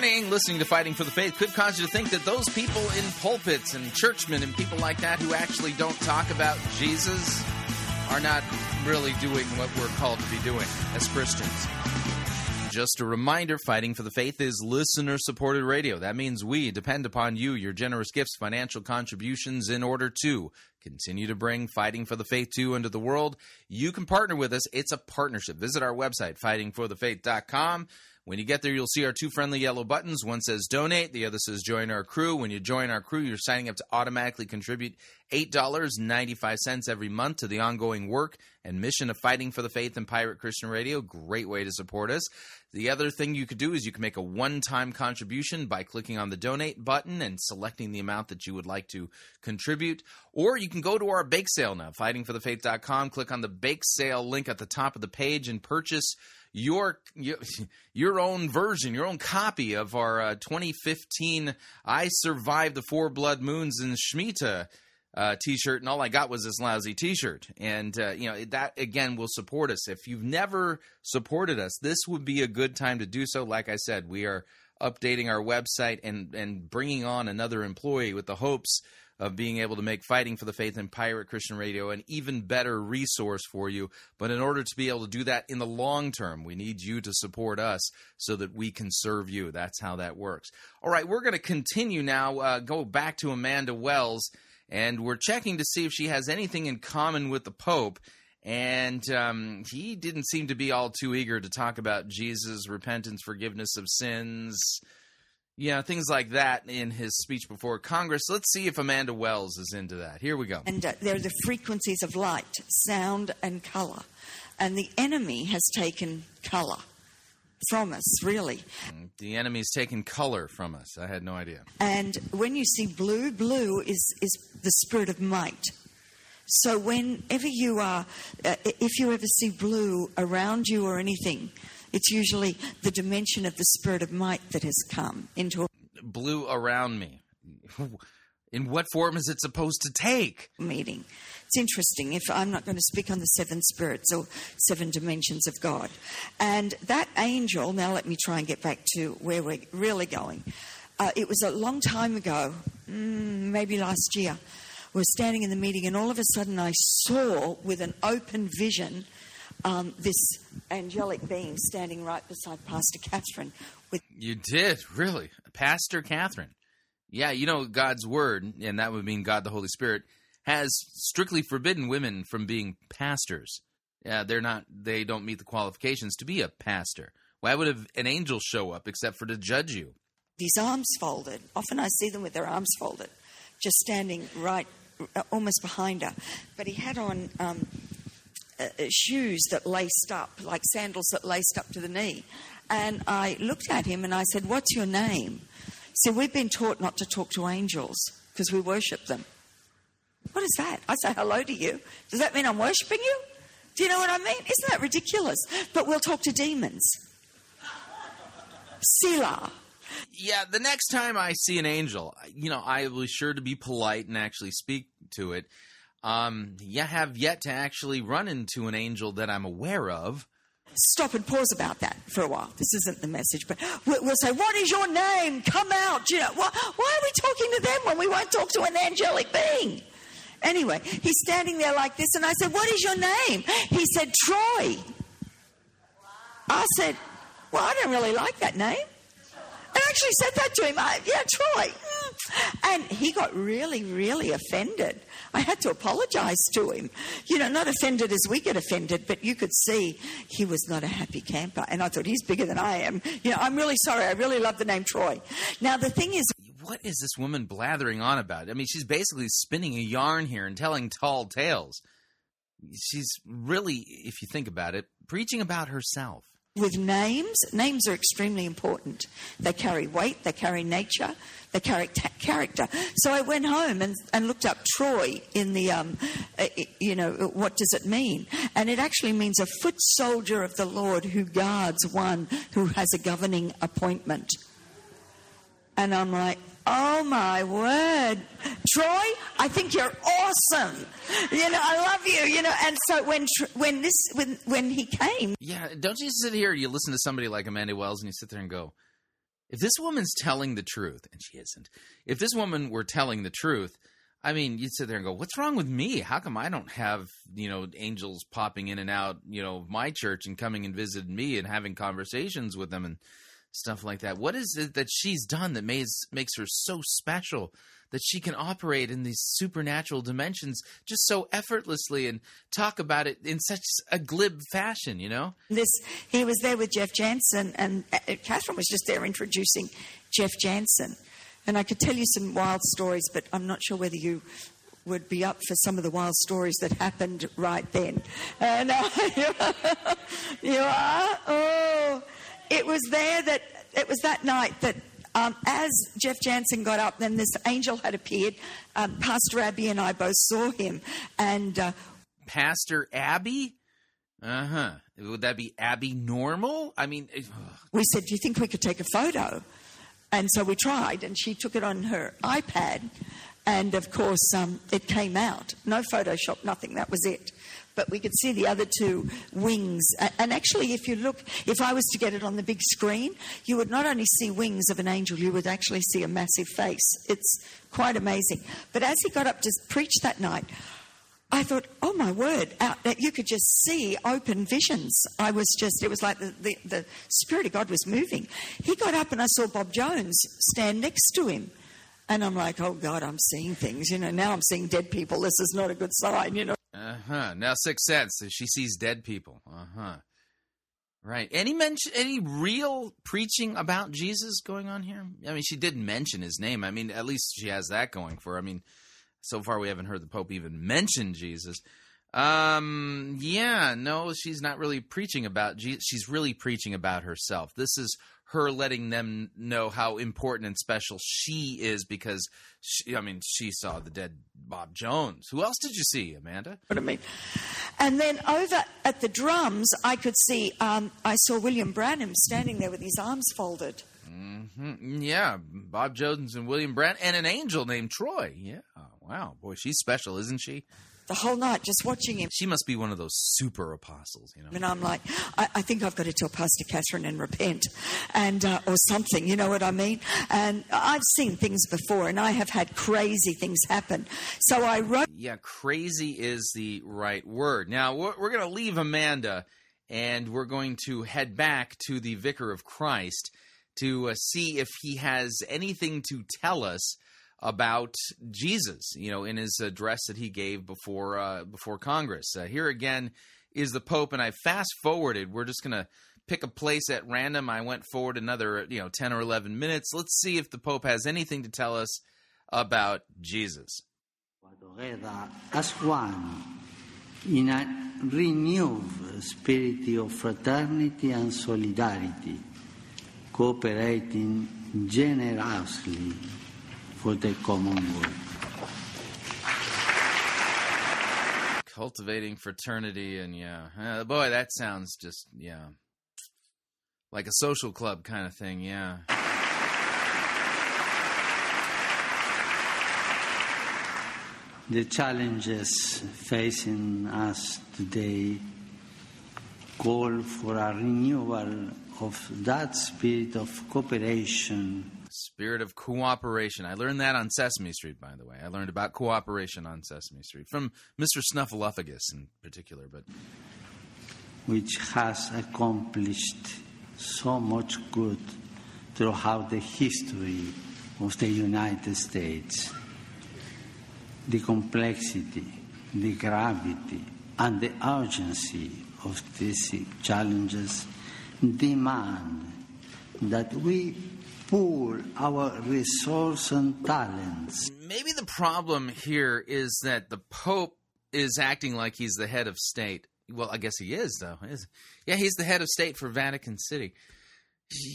Warning listening to Fighting for the Faith could cause you to think that those people in pulpits and churchmen and people like that who actually don't talk about Jesus are not really doing what we're called to be doing as Christians. Just a reminder Fighting for the Faith is listener supported radio. That means we depend upon you, your generous gifts, financial contributions in order to continue to bring Fighting for the Faith 2 into the world, you can partner with us. It's a partnership. Visit our website, fightingforthefaith.com. When you get there, you'll see our two friendly yellow buttons. One says donate, the other says join our crew. When you join our crew, you're signing up to automatically contribute $8.95 every month to the ongoing work and mission of Fighting for the Faith and Pirate Christian Radio. Great way to support us. The other thing you could do is you can make a one time contribution by clicking on the donate button and selecting the amount that you would like to contribute. Or you can go to our bake sale now, fightingforthefaith.com, click on the bake sale link at the top of the page and purchase your your, own version, your own copy of our uh, 2015 "I Survived the Four Blood Moons in Shemitah" uh, T-shirt, and all I got was this lousy T-shirt. And uh, you know that again will support us. If you've never supported us, this would be a good time to do so. Like I said, we are updating our website and and bringing on another employee with the hopes of being able to make Fighting for the Faith and Pirate Christian Radio an even better resource for you. But in order to be able to do that in the long term, we need you to support us so that we can serve you. That's how that works. All right, we're going to continue now, uh, go back to Amanda Wells, and we're checking to see if she has anything in common with the Pope. And um, he didn't seem to be all too eager to talk about Jesus, repentance, forgiveness of sins, yeah, things like that in his speech before Congress. Let's see if Amanda Wells is into that. Here we go. And uh, they're the frequencies of light, sound, and color. And the enemy has taken color from us, really. The enemy's taken color from us. I had no idea. And when you see blue, blue is, is the spirit of might. So whenever you are, uh, if you ever see blue around you or anything, it's usually the dimension of the spirit of might that has come into a Blue around me. In what form is it supposed to take? meeting. It's interesting if I'm not going to speak on the seven spirits or seven dimensions of God. And that angel, now let me try and get back to where we're really going. Uh, it was a long time ago, mm, maybe last year. We were standing in the meeting, and all of a sudden I saw with an open vision um, this angelic being standing right beside Pastor Katherine with You did, really. Pastor Katherine. Yeah, you know, God's word, and that would mean God the Holy Spirit, has strictly forbidden women from being pastors. Yeah, they're not, they don't meet the qualifications to be a pastor. Why would have an angel show up except for to judge you? these arms folded. Often I see them with their arms folded, just standing right, uh, almost behind her. But he had on um, uh, uh, shoes that laced up, like sandals that laced up to the knee. And I looked at him and I said, What's your name? Said, We've been taught not to talk to angels because we worship them. What is that? I say hello to you. Does that mean I'm worshipping you? Do you know what I mean? Isn't that ridiculous? But we'll talk to demons. <laughs> Selah. Yeah, the next time I see an angel, you know, I will be sure to be polite and actually speak to it. Um, yeah, have yet to actually run into an angel that I'm aware of. stop and pause about that for a while. This isn't the message, but we'll, we'll say, "What is your name? Come out." You know, why, why are we talking to them when we won't talk to an angelic being? Anyway, he's standing there like this, and I said, "What is your name?" He said, "Troy." I said, "Well, I don't really like that name." I actually said that to him. I, yeah, Troy. Mm. And he got really, really offended. I had to apologize to him. You know, not offended as we get offended, but you could see he was not a happy camper. And I thought, he's bigger than I am. You know, I'm really sorry. I really love the name Troy. Now, the thing is, What is this woman blathering on about? I mean, she's basically spinning a yarn here and telling tall tales. She's really, if you think about it, preaching about herself. with names, names are extremely important. They carry weight, they carry nature, carry character. So I went home and, and looked up Troy in the, um, uh, you know, what does it mean? And it actually means a foot soldier of the Lord who guards one who has a governing appointment. And I'm like, oh my word. Troy, I think you're awesome. You know, I love you, you know. And so when, when this, when, when he came, Yeah, don't you sit here, you listen to somebody like Amanda Wells, and you sit there and go, if this woman's telling the truth, and she isn't, if this woman were telling the truth, I mean, you'd sit there and go, what's wrong with me? How come I don't have, you know, angels popping in and out, you know, my church and coming and visiting me and having conversations with them and stuff like that? What is it that she's done that makes, makes her so special that she can operate in these supernatural dimensions just so effortlessly and talk about it in such a glib fashion, you know? This he was there with Jeff Jansen, and uh, Katherine was just there introducing Jeff Jansen. And I could tell you some wild stories, but I'm not sure whether you would be up for some of the wild stories that happened right then. And uh, <laughs> you are. Oh, it was there that it was that night that um, as Jeff Jansen got up, then this angel had appeared. Um, Pastor Abby and I both saw him, and uh, Pastor Abby? Uh huh. Would that be Abby normal? I mean, ugh. we said, "Do you think we could take a photo?" And so we tried, and she took it on her iPad, and of course, um, it came out. No Photoshop, nothing. That was it. But we could see the other two wings. And actually, if you look, if I was to get it on the big screen, you would not only see wings of an angel, you would actually see a massive face. It's quite amazing. But as he got up to preach that night, I thought, oh my word, that you could just see open visions. I was just, it was like the, the, the Spirit of God was moving. He got up and I saw Bob Jones stand next to him. And I'm like, oh God, I'm seeing things. You know, now I'm seeing dead people. This is not a good sign, you know. Uh huh. Now sixth sense. She sees dead people. Uh huh. Right. Any mention? Any real preaching about Jesus going on here? I mean, she didn't mention his name. I mean, at least she has that going for. her. I mean, so far we haven't heard the Pope even mention Jesus. Um. Yeah. No, she's not really preaching about Jesus. She's really preaching about herself. This is her letting them know how important and special she is because she, I mean, she saw the dead Bob Jones. Who else did you see, Amanda? What I mean. And then over at the drums, I could see, um, I saw William Branham standing there with his arms folded. hmm Yeah, Bob Jones and William Brandt, and an angel named Troy. Yeah, wow, boy, she's special, isn't she? The whole night just watching him. She must be one of those super apostles, you know. And I'm like, I, I think I've got to tell Pastor Katherine and repent, and uh, or something. You know what I mean? And I've seen things before, and I have had crazy things happen. So I wrote. Yeah, crazy is the right word. Now we're, we're going to leave Amanda, and we're going to head back to the Vicar of Christ to uh, see if he has anything to tell us about Jesus. You know, in his address that he gave before uh, before Congress. Uh, here again is the Pope, and I fast forwarded. We're just going to pick a place at random. I went forward another, you know, 10 or 11 minutes. Let's see if the Pope has anything to tell us about Jesus. as one in a renewed spirit of fraternity and solidarity, cooperating generously for the common good. Cultivating fraternity and yeah, Uh, boy, that sounds just yeah, like a social club kind of thing. Yeah. The challenges facing us today call for a renewal of that spirit of cooperation Spirit of cooperation. I learned that on Sesame Street, by the way. I learned about cooperation on Sesame Street from Mr. Snuffleupagus in particular. But which has accomplished so much good throughout the history of the United States. The complexity, the gravity, and the urgency of these challenges demand that we pool our resources and talents maybe the problem here is that the Pope is acting like he's the head of state. Well, I guess he is, though. Is- Yeah, he's the head of state for Vatican City.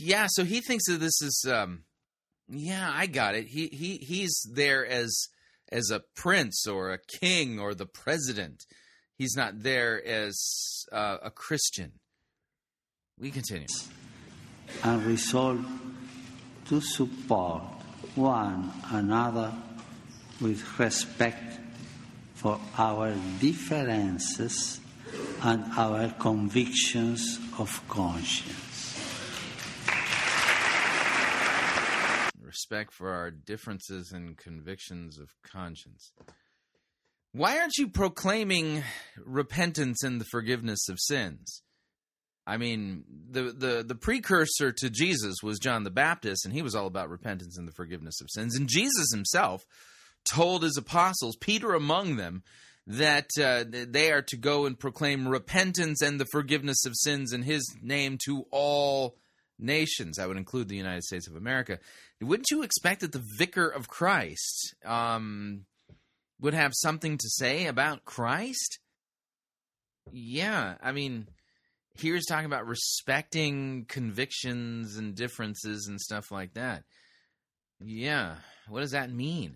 Yeah, so he thinks that this is. Um, yeah, I got it. He he he's there as as a prince or a king or the president. He's not there as uh, a Christian. We continue. and resolve to support one another with respect for our differences and our convictions of conscience. respect for our differences and convictions of conscience. Why aren't you proclaiming repentance and the forgiveness of sins? I mean, the, the, the precursor to Jesus was John the Baptist, and he was all about repentance and the forgiveness of sins. And Jesus himself told his apostles, Peter among them, that uh, they are to go and proclaim repentance and the forgiveness of sins in his name to all nations. I would include the United States of America. Wouldn't you expect that the vicar of Christ um, would have something to say about Christ? Yeah, I mean, here's talking about respecting convictions and differences and stuff like that. Yeah, what does that mean?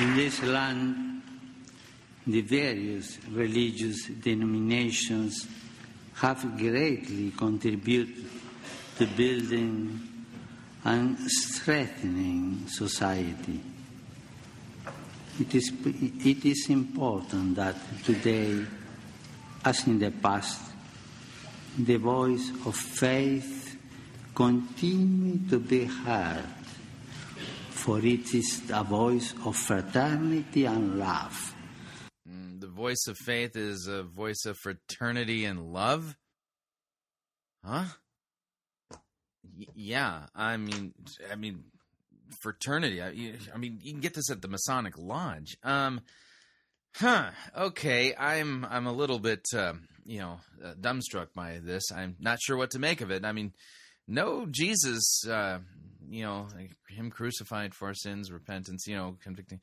In this land, the various religious denominations have greatly contributed to building and strengthening society. It is, it is important that today, as in the past, the voice of faith continue to be heard, for it is a voice of fraternity and love. Mm, the voice of faith is a voice of fraternity and love? Huh? Y- yeah, I mean, I mean, fraternity. I, I mean, you can get this at the Masonic Lodge. Um, huh? Okay, I'm I'm a little bit, um, you know, uh, dumbstruck by this. I'm not sure what to make of it. I mean, no Jesus, uh, you know, him crucified for our sins, repentance, you know, convicting.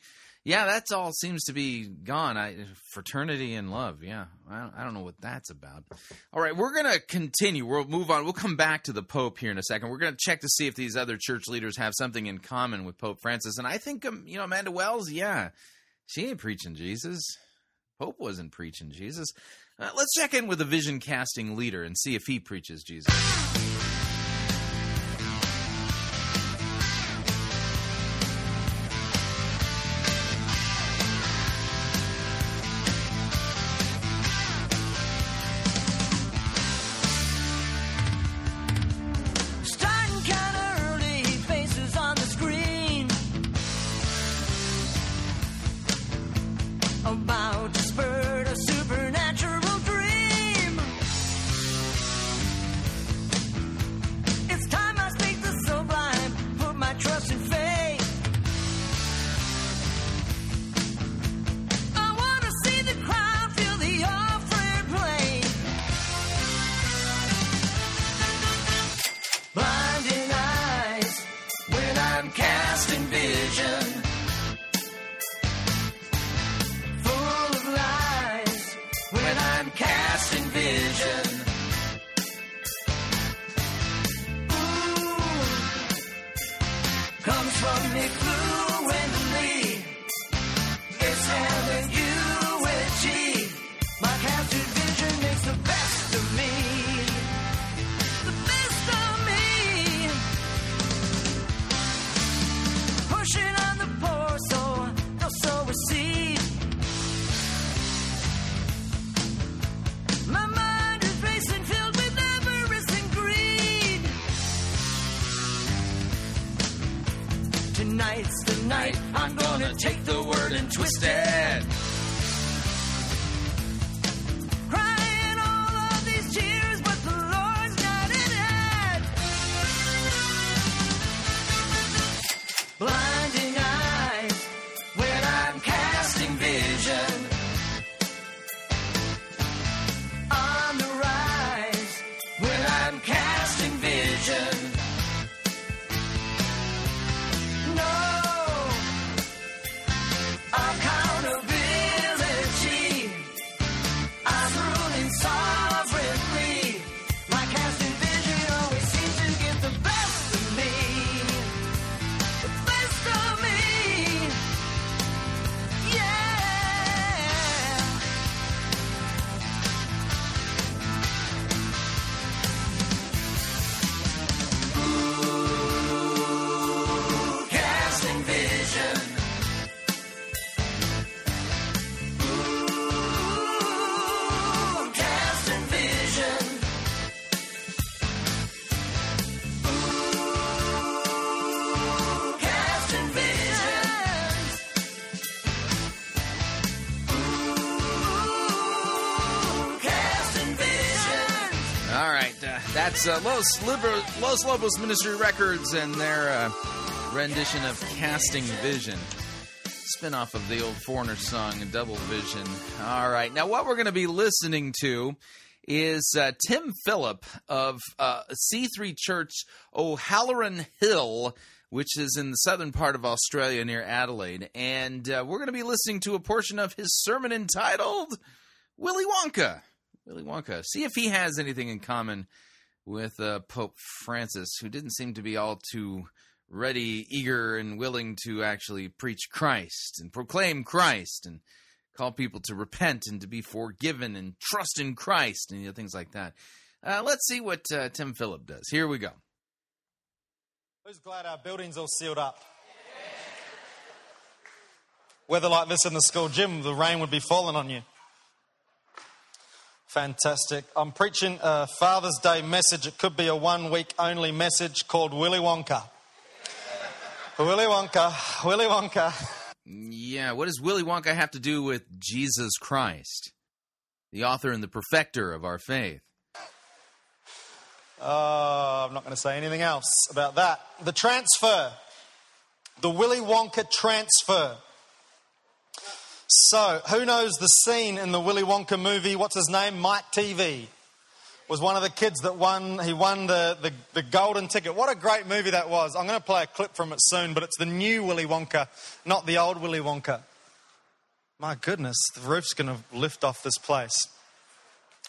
Yeah, that's all seems to be gone. I fraternity and love. Yeah, I don't, I don't know what that's about. All right, we're gonna continue. We'll move on. We'll come back to the Pope here in a second. We're gonna check to see if these other church leaders have something in common with Pope Francis. And I think, um, you know, Amanda Wells. Yeah, she ain't preaching Jesus. Pope wasn't preaching Jesus. Uh, let's check in with a vision casting leader and see if he preaches Jesus. tonight's the night. I'm gonna take the word and twist it. Los, Liber- Los Lobos Ministry Records and their uh, rendition of Casting Vision. Spin-off of the old Foreigner song, Double Vision. All right, now what we're going to be listening to is uh, Tim Phillip of uh, C3 Church O'Halloran Hill, which is in the southern part of Australia near Adelaide. And uh, we're going to be listening to a portion of his sermon entitled Willy Wonka. Willy Wonka. See if he has anything in common with uh, Pope Francis, who didn't seem to be all too ready, eager, and willing to actually preach Christ and proclaim Christ and call people to repent and to be forgiven and trust in Christ and you know, things like that. Uh, let's see what uh, Tim Phillip does. Here we go. Who's glad our building's all sealed up? Weather like this in the school gym, the rain would be falling on you. Fantastic. I'm preaching a Father's Day message. It could be a one week only message called Willy Wonka. Willy Wonka, Willy Wonka. Yeah, what does Willy Wonka have to do with Jesus Christ, the author and the perfecter of our faith? Oh, I'm not going to say anything else about that. The transfer. The Willy Wonka transfer. So, who knows the scene in the Willy Wonka movie? What's his name? Mike TV was one of the kids that won. He won the, the, the golden ticket. What a great movie that was. I'm going to play a clip from it soon, but it's the new Willy Wonka, not the old Willy Wonka. My goodness, the roof's going to lift off this place.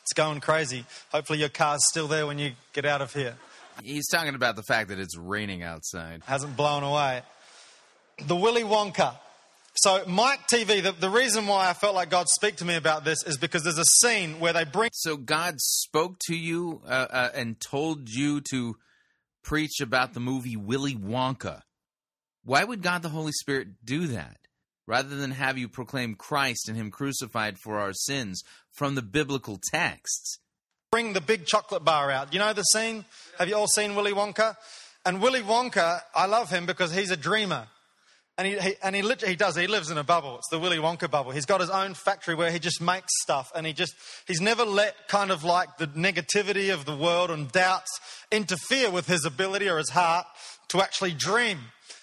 It's going crazy. Hopefully, your car's still there when you get out of here. He's talking about the fact that it's raining outside. Hasn't blown away. The Willy Wonka. So, Mike TV, the, the reason why I felt like God speak to me about this is because there's a scene where they bring. So, God spoke to you uh, uh, and told you to preach about the movie Willy Wonka. Why would God the Holy Spirit do that? Rather than have you proclaim Christ and Him crucified for our sins from the biblical texts. Bring the big chocolate bar out. You know the scene? Have you all seen Willy Wonka? And Willy Wonka, I love him because he's a dreamer. And he, he and he literally he does. He lives in a bubble. It's the Willy Wonka bubble. He's got his own factory where he just makes stuff, and he just he's never let kind of like the negativity of the world and doubts interfere with his ability or his heart to actually dream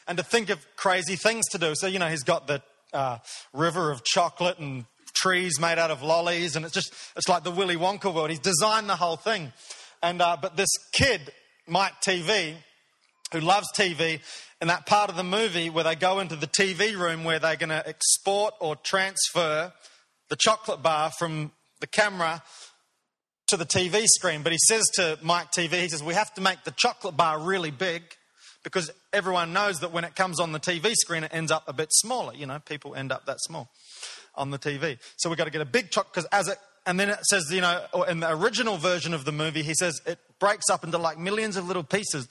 and to think of crazy things to do. So you know he's got the uh, river of chocolate and trees made out of lollies, and it's just it's like the Willy Wonka world. He's designed the whole thing, and uh, but this kid, Mike TV, who loves TV, in that part of the movie where they go into the TV room where they're going to export or transfer the chocolate bar from the camera to the TV screen. But he says to Mike TV, he says, We have to make the chocolate bar really big because everyone knows that when it comes on the TV screen, it ends up a bit smaller. You know, people end up that small on the TV. So we've got to get a big chocolate because as it and then it says, you know, in the original version of the movie, he says it breaks up into like millions of little pieces,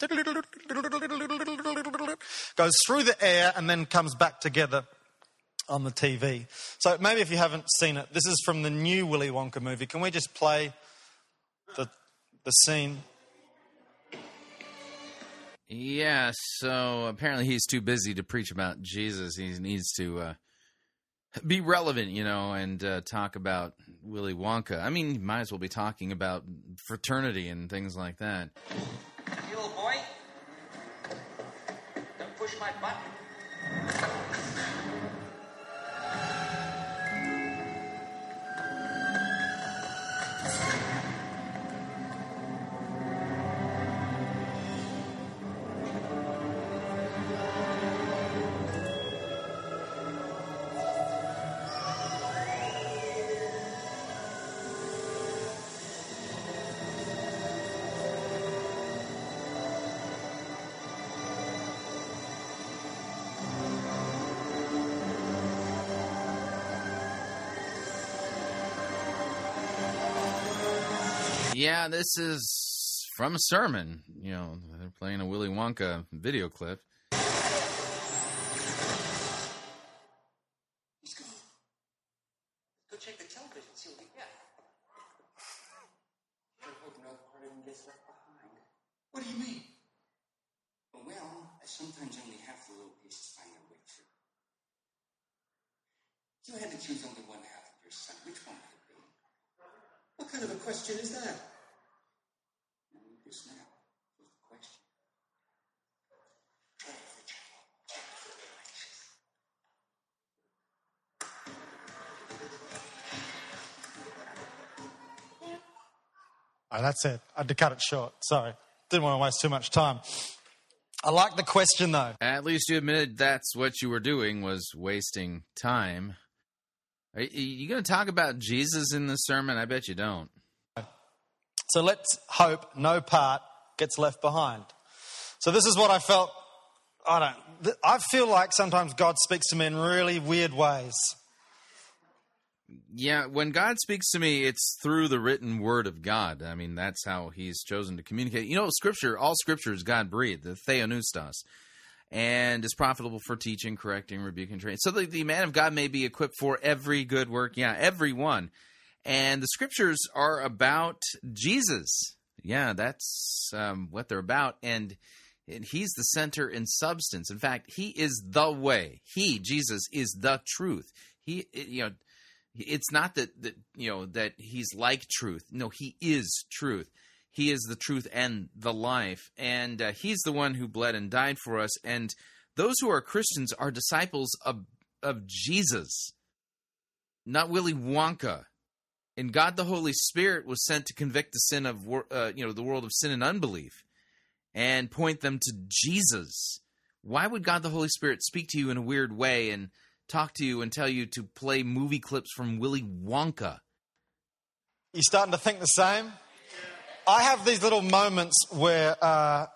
goes through the air, and then comes back together on the TV. So maybe if you haven't seen it, this is from the new Willy Wonka movie. Can we just play the the scene? Yeah, so apparently he's too busy to preach about Jesus. He needs to uh, be relevant, you know, and uh, talk about Willy Wonka. I mean, you might as well be talking about fraternity and things like that. Hey, little boy. Don't push my button. This is from a sermon. You know, they're playing a Willy Wonka video clip. That's it. I had to cut it short. Sorry. Didn't want to waste too much time. I like the question though. At least you admitted that's what you were doing was wasting time. Are you- going to talk about Jesus in this sermon? I bet you don't. So let's hope no part gets left behind. So this is what I felt. I don't. I feel like sometimes God speaks to me in really weird ways. Yeah, when God speaks to me, it's through the written word of God. I mean, that's how He's chosen to communicate. You know, Scripture, all Scripture is God breathed, the Theopneustos, and is profitable for teaching, correcting, rebuking, training. So the, the man of God may be equipped for every good work. Yeah, every one. And the Scriptures are about Jesus. Yeah, that's um, what they're about. And and he's the center in substance. In fact, he is the way. He, Jesus, is the truth. He, you know, it's not that that you know that he's like truth. No, he is truth. He is the truth and the life, and uh, he's the one who bled and died for us. And those who are Christians are disciples of of Jesus, not Willy Wonka. And God, the Holy Spirit, was sent to convict the sin of uh, you know the world of sin and unbelief, and point them to Jesus. Why would God, the Holy Spirit, speak to you in a weird way and talk to you and tell you to play movie clips from Willy Wonka? You starting to think the same? I have these little moments where, uh,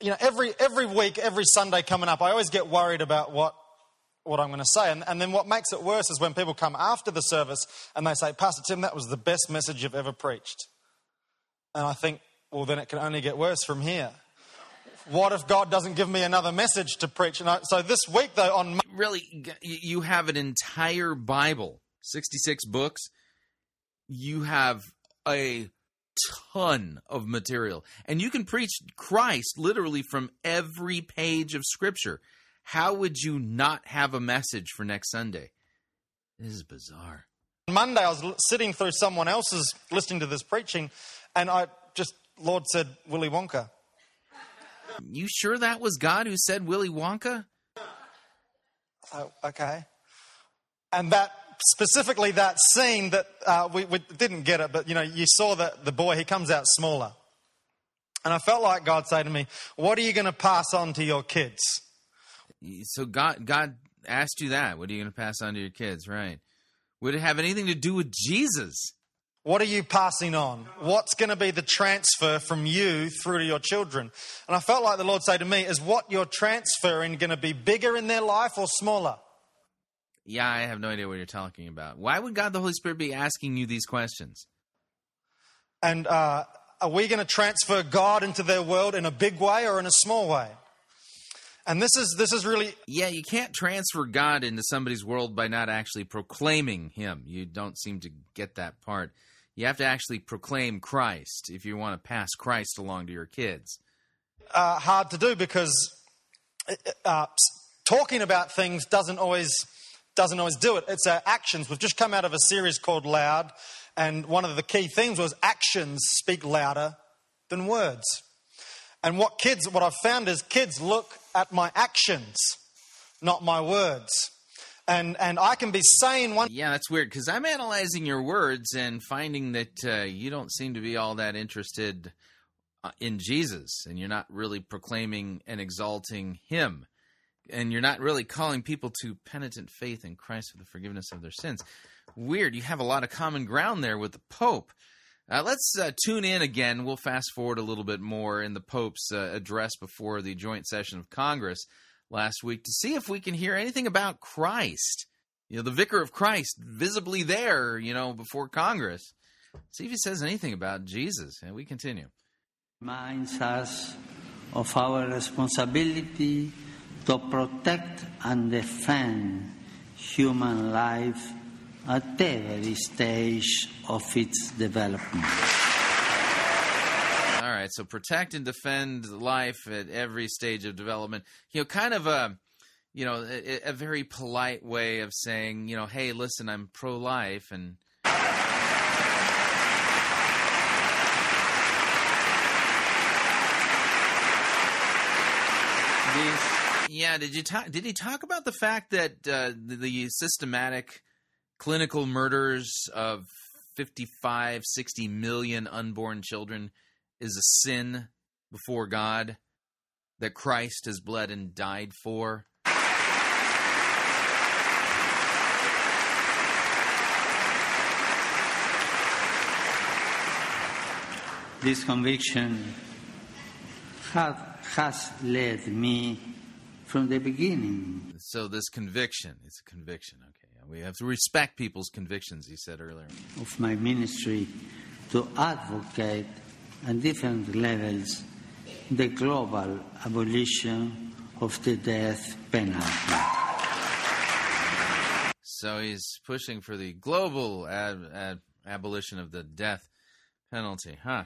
you know, every every week, every Sunday coming up, I always get worried about what what I'm going to say, and, and then what makes it worse is when people come after the service and they say, "Pastor Tim, that was the best message you've ever preached," and I think, well, then it can only get worse from here. What if God doesn't give me another message to preach? And I, so this week, though, on Really, you have an entire Bible, 66 books. You have a ton of material, and you can preach Christ literally from every page of Scripture. How would you not have a message for next Sunday? This is bizarre. Monday, I was sitting through someone else's listening to this preaching, and I just, Lord said, Willy Wonka. You sure that was God who said Willy Wonka? Oh, okay. And that, specifically that scene that uh, we, we didn't get it, but you know, you saw that the boy, he comes out smaller. And I felt like God say to me, What are you going to pass on to your kids? So God, God asked you that. What are you going to pass on to your kids? Right? Would it have anything to do with Jesus? What are you passing on? What's going to be the transfer from you through to your children? And I felt like the Lord say to me, Is what you're transferring going to be bigger in their life or smaller? Yeah, I have no idea what you're talking about. Why would God the Holy Spirit be asking you these questions? And uh, are we going to transfer God into their world in a big way or in a small way? And this is this is really Yeah, you can't transfer God into somebody's world by not actually proclaiming Him. You don't seem to get that part. You have to actually proclaim Christ if you want to pass Christ along to your kids. uh, hard to do because uh, talking about things doesn't always doesn't always do it. It's our actions. We've just come out of a series called Loud, and one of the key themes was actions speak louder than words. And what kids, what I've found is kids look at my actions, not my words. And and I can be saying one. Yeah, that's weird because I'm analyzing your words and finding that uh, you don't seem to be all that interested uh, in Jesus, and you're not really proclaiming and exalting Him, and you're not really calling people to penitent faith in Christ for the forgiveness of their sins. Weird. You have a lot of common ground there with the Pope. Uh, let's uh, tune in again. We'll fast forward a little bit more in the Pope's uh, address before the joint session of Congress last week to see if we can hear anything about Christ. You know, the vicar of Christ visibly there, you know, before Congress. See if he says anything about Jesus. And we continue. reminds us of our responsibility to protect and defend human life at every stage of its development right, so protect and defend life at every stage of development. You know, kind of a you know a, a very polite way of saying you know, hey, listen, I'm pro life and. yeah, did you talk? Did he talk about the fact that uh, the, the systematic clinical murders of 55, 60 million unborn children is a sin before God that Christ has bled and died for? this conviction have, has led me from the beginning So this conviction, it's a conviction. Okay, we have to respect people's convictions. He said earlier. of my ministry to advocate at different levels the global abolition of the death penalty. So he's pushing for the global ab- ab- abolition of the death penalty, huh?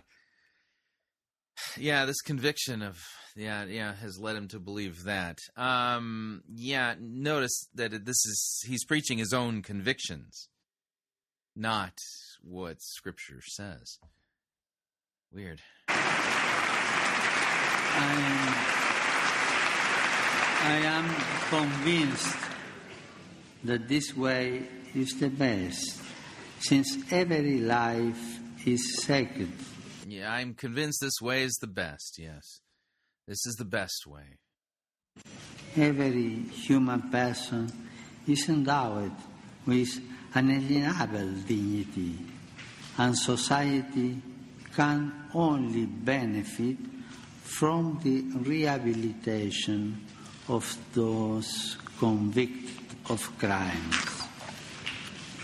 Yeah, this conviction of yeah, yeah, has led him to believe that. Um, yeah, notice that this is he's preaching his own convictions, not what Scripture says. Weird. I am convinced that this way is the best, since every life is sacred. Yeah, I'm convinced this way is the best. Yes, this is the best way. Every human person is endowed with unalienable dignity, and society can only benefit from the rehabilitation of those convicted of crimes.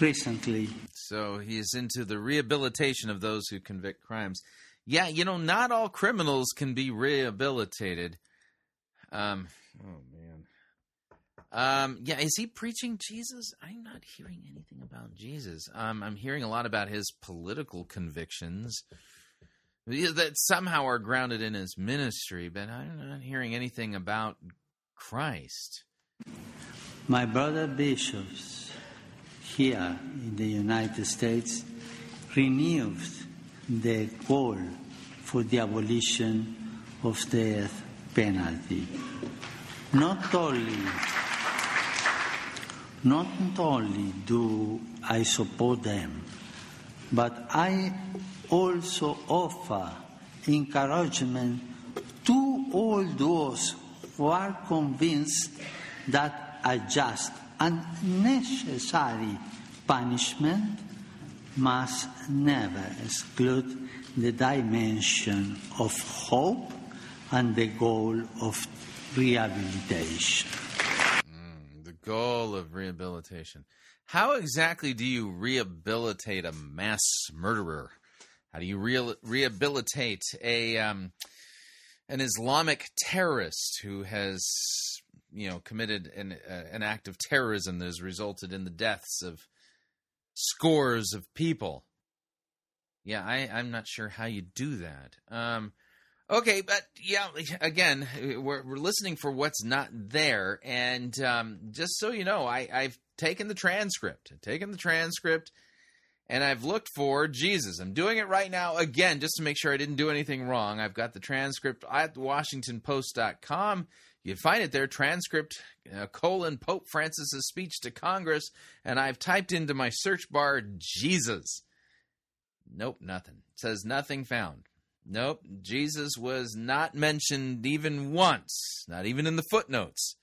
Recently, So he is into the rehabilitation of those who convict crimes. Yeah, you know, not all criminals can be rehabilitated. Um, oh man. Um, yeah, is he preaching Jesus? I'm not hearing anything about Jesus. Um, I'm hearing a lot about his political convictions that somehow are grounded in his ministry, but I'm not hearing anything about Christ. My brother bishops here in the United States renewed the call for the abolition of the death penalty. Not only, not only do I support them, but I also offer encouragement to all those who are convinced that a just and necessary punishment must never exclude the dimension of hope and the goal of rehabilitation. Mm, the goal of rehabilitation. How exactly do you rehabilitate a mass murderer? How do you re- rehabilitate a um, an Islamic terrorist who has you know committed an uh, an act of terrorism that has resulted in the deaths of scores of people? Yeah, I, I'm not sure how you do that. Um, okay, but yeah, again, we're, we're listening for what's not there, and um, just so you know, I, I've taken the transcript, I've taken the transcript, and I've looked for Jesus. I'm doing it right now again, just to make sure I didn't do anything wrong. I've got the transcript at WashingtonPost.com. You find it there, transcript uh, colon Pope Francis's speech to Congress, and I've typed into my search bar Jesus. Nope, nothing. It says nothing found. Nope, Jesus was not mentioned even once, not even in the footnotes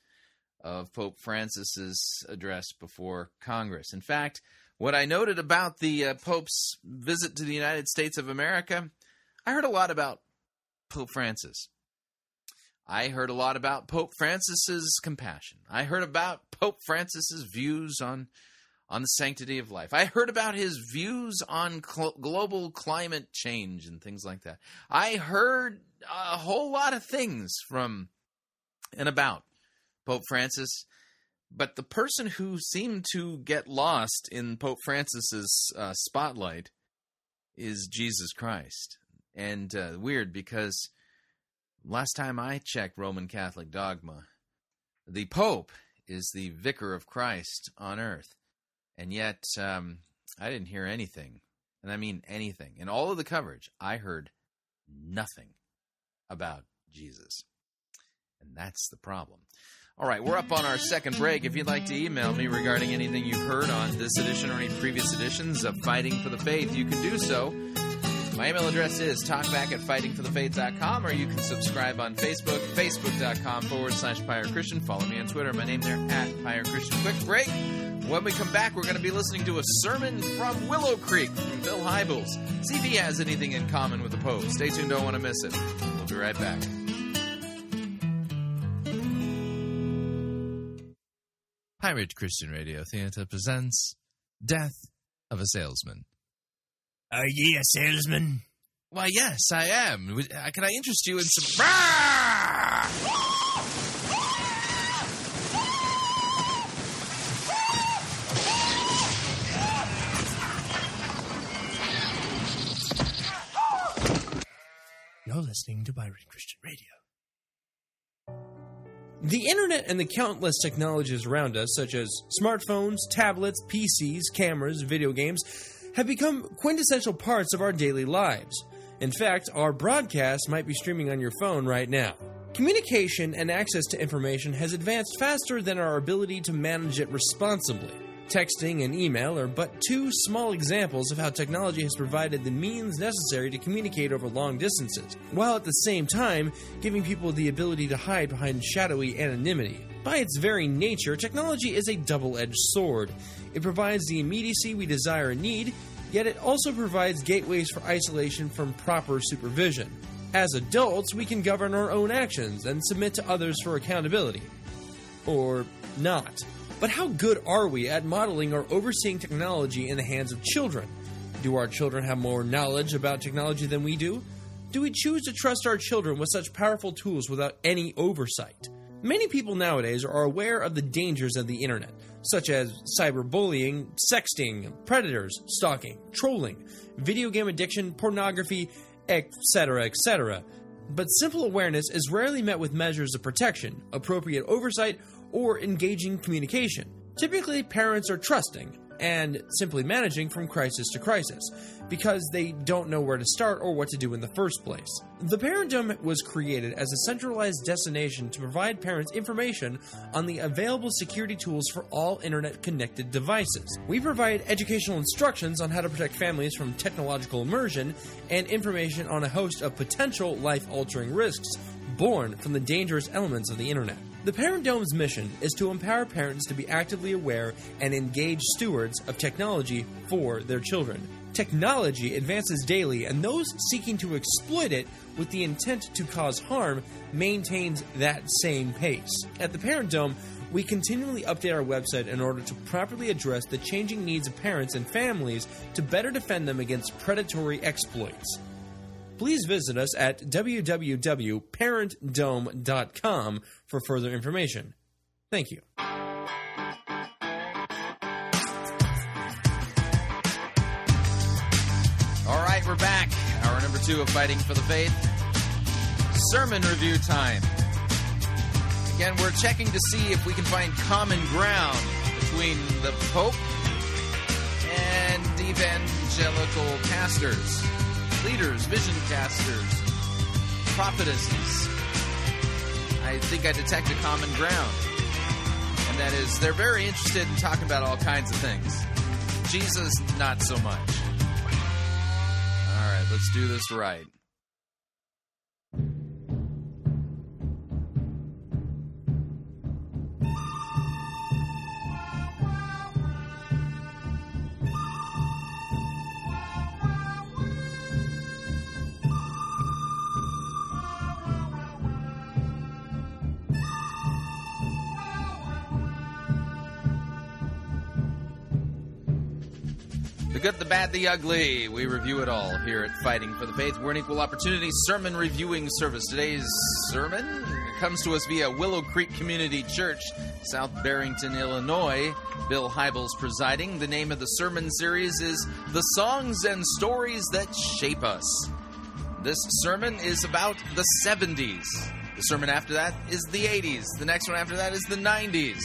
of Pope Francis's address before Congress. In fact, what I noted about the uh, Pope's visit to the United States of America, I heard a lot about Pope Francis. I heard a lot about Pope Francis's compassion. I heard about Pope Francis's views on on the sanctity of life. I heard about his views on cl- global climate change and things like that. I heard a whole lot of things from and about Pope Francis, but the person who seemed to get lost in Pope Francis's uh, spotlight is Jesus Christ. And uh, weird because last time I checked Roman Catholic dogma, the Pope is the vicar of Christ on earth. And yet, um, I didn't hear anything. And I mean anything. In all of the coverage, I heard nothing about Jesus. And that's the problem. All right, we're up on our second break. If you'd like to email me regarding anything you've heard on this edition or any previous editions of Fighting for the Faith, you can do so. My email address is talkback at fightingforthefaith.com, or you can subscribe on Facebook, facebook.com forward slash Pirate Christian. Follow me on Twitter. My name there at Pirate Christian. Quick break. When we come back, we're going to be listening to a sermon from Willow Creek from Bill Hybels. See if he has anything in common with the Pope. Stay tuned, don't want to miss it. We'll be right back. Pirate Christian Radio Theater presents Death of a Salesman. Are ye a salesman? Why, yes, I am. Would- uh, Can I interest you in some. You're listening to Pirate Christian Radio. The internet and the countless technologies around us, such as smartphones, tablets, PCs, cameras, video games, have become quintessential parts of our daily lives. In fact, our broadcast might be streaming on your phone right now. Communication and access to information has advanced faster than our ability to manage it responsibly. Texting and email are but two small examples of how technology has provided the means necessary to communicate over long distances, while at the same time giving people the ability to hide behind shadowy anonymity. By its very nature, technology is a double edged sword. It provides the immediacy we desire and need, yet it also provides gateways for isolation from proper supervision. As adults, we can govern our own actions and submit to others for accountability. Or not. But how good are we at modeling or overseeing technology in the hands of children? Do our children have more knowledge about technology than we do? Do we choose to trust our children with such powerful tools without any oversight? Many people nowadays are aware of the dangers of the internet, such as cyberbullying, sexting, predators, stalking, trolling, video game addiction, pornography, etc., etc. But simple awareness is rarely met with measures of protection, appropriate oversight, or engaging communication. Typically, parents are trusting and simply managing from crisis to crisis because they don't know where to start or what to do in the first place. The Parent Dome was created as a centralized destination to provide parents information on the available security tools for all internet connected devices. We provide educational instructions on how to protect families from technological immersion and information on a host of potential life altering risks born from the dangerous elements of the internet. The Parent Dome's mission is to empower parents to be actively aware and engaged stewards of technology for their children. Technology advances daily, and those seeking to exploit it with the intent to cause harm maintains that same pace. At the Parent Dome, we continually update our website in order to properly address the changing needs of parents and families to better defend them against predatory exploits please visit us at www.parentdome.com for further information. Thank you. All right, we're back. Hour number two of Fighting for the Faith. Sermon review time. Again, we're checking to see if we can find common ground between the Pope and evangelical pastors, leaders, vision casters, prophetesses. I think I detect a common ground. And that is, they're very interested in talking about all kinds of things. Jesus, not so much. All right, let's do this right. The bad, the ugly. We review it all here at Fighting for the Faith. We're an equal opportunity sermon reviewing service. Today's sermon comes to us via Willow Creek Community Church, South Barrington, Illinois. Bill Hybels presiding. The name of the sermon series is The Songs and Stories That Shape Us. This sermon is about the 70s. The sermon after that is the 80s. The next one after that is the 90s.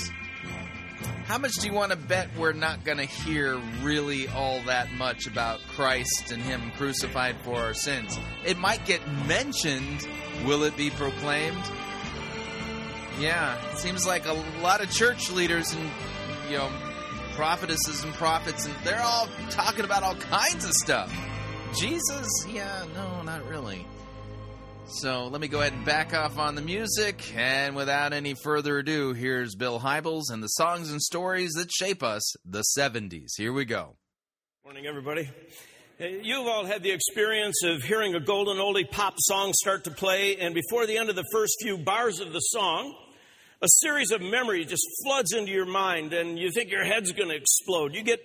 How much do you want to bet we're not going to hear really all that much about Christ and Him crucified for our sins? It might get mentioned. Will it be proclaimed? Yeah, it seems like a lot of church leaders and you know prophetesses and prophets, and they're all talking about all kinds of stuff. Jesus, yeah, no, not really. So let me go ahead and back off on the music, and without any further ado, here's Bill Hybels and the songs and stories that shape us, the '70s. Here we go. Morning, everybody. Uh, you've all had the experience of hearing a golden oldie pop song start to play, and before the end of the first few bars of the song, a series of memories just floods into your mind, and you think your head's going to explode. You get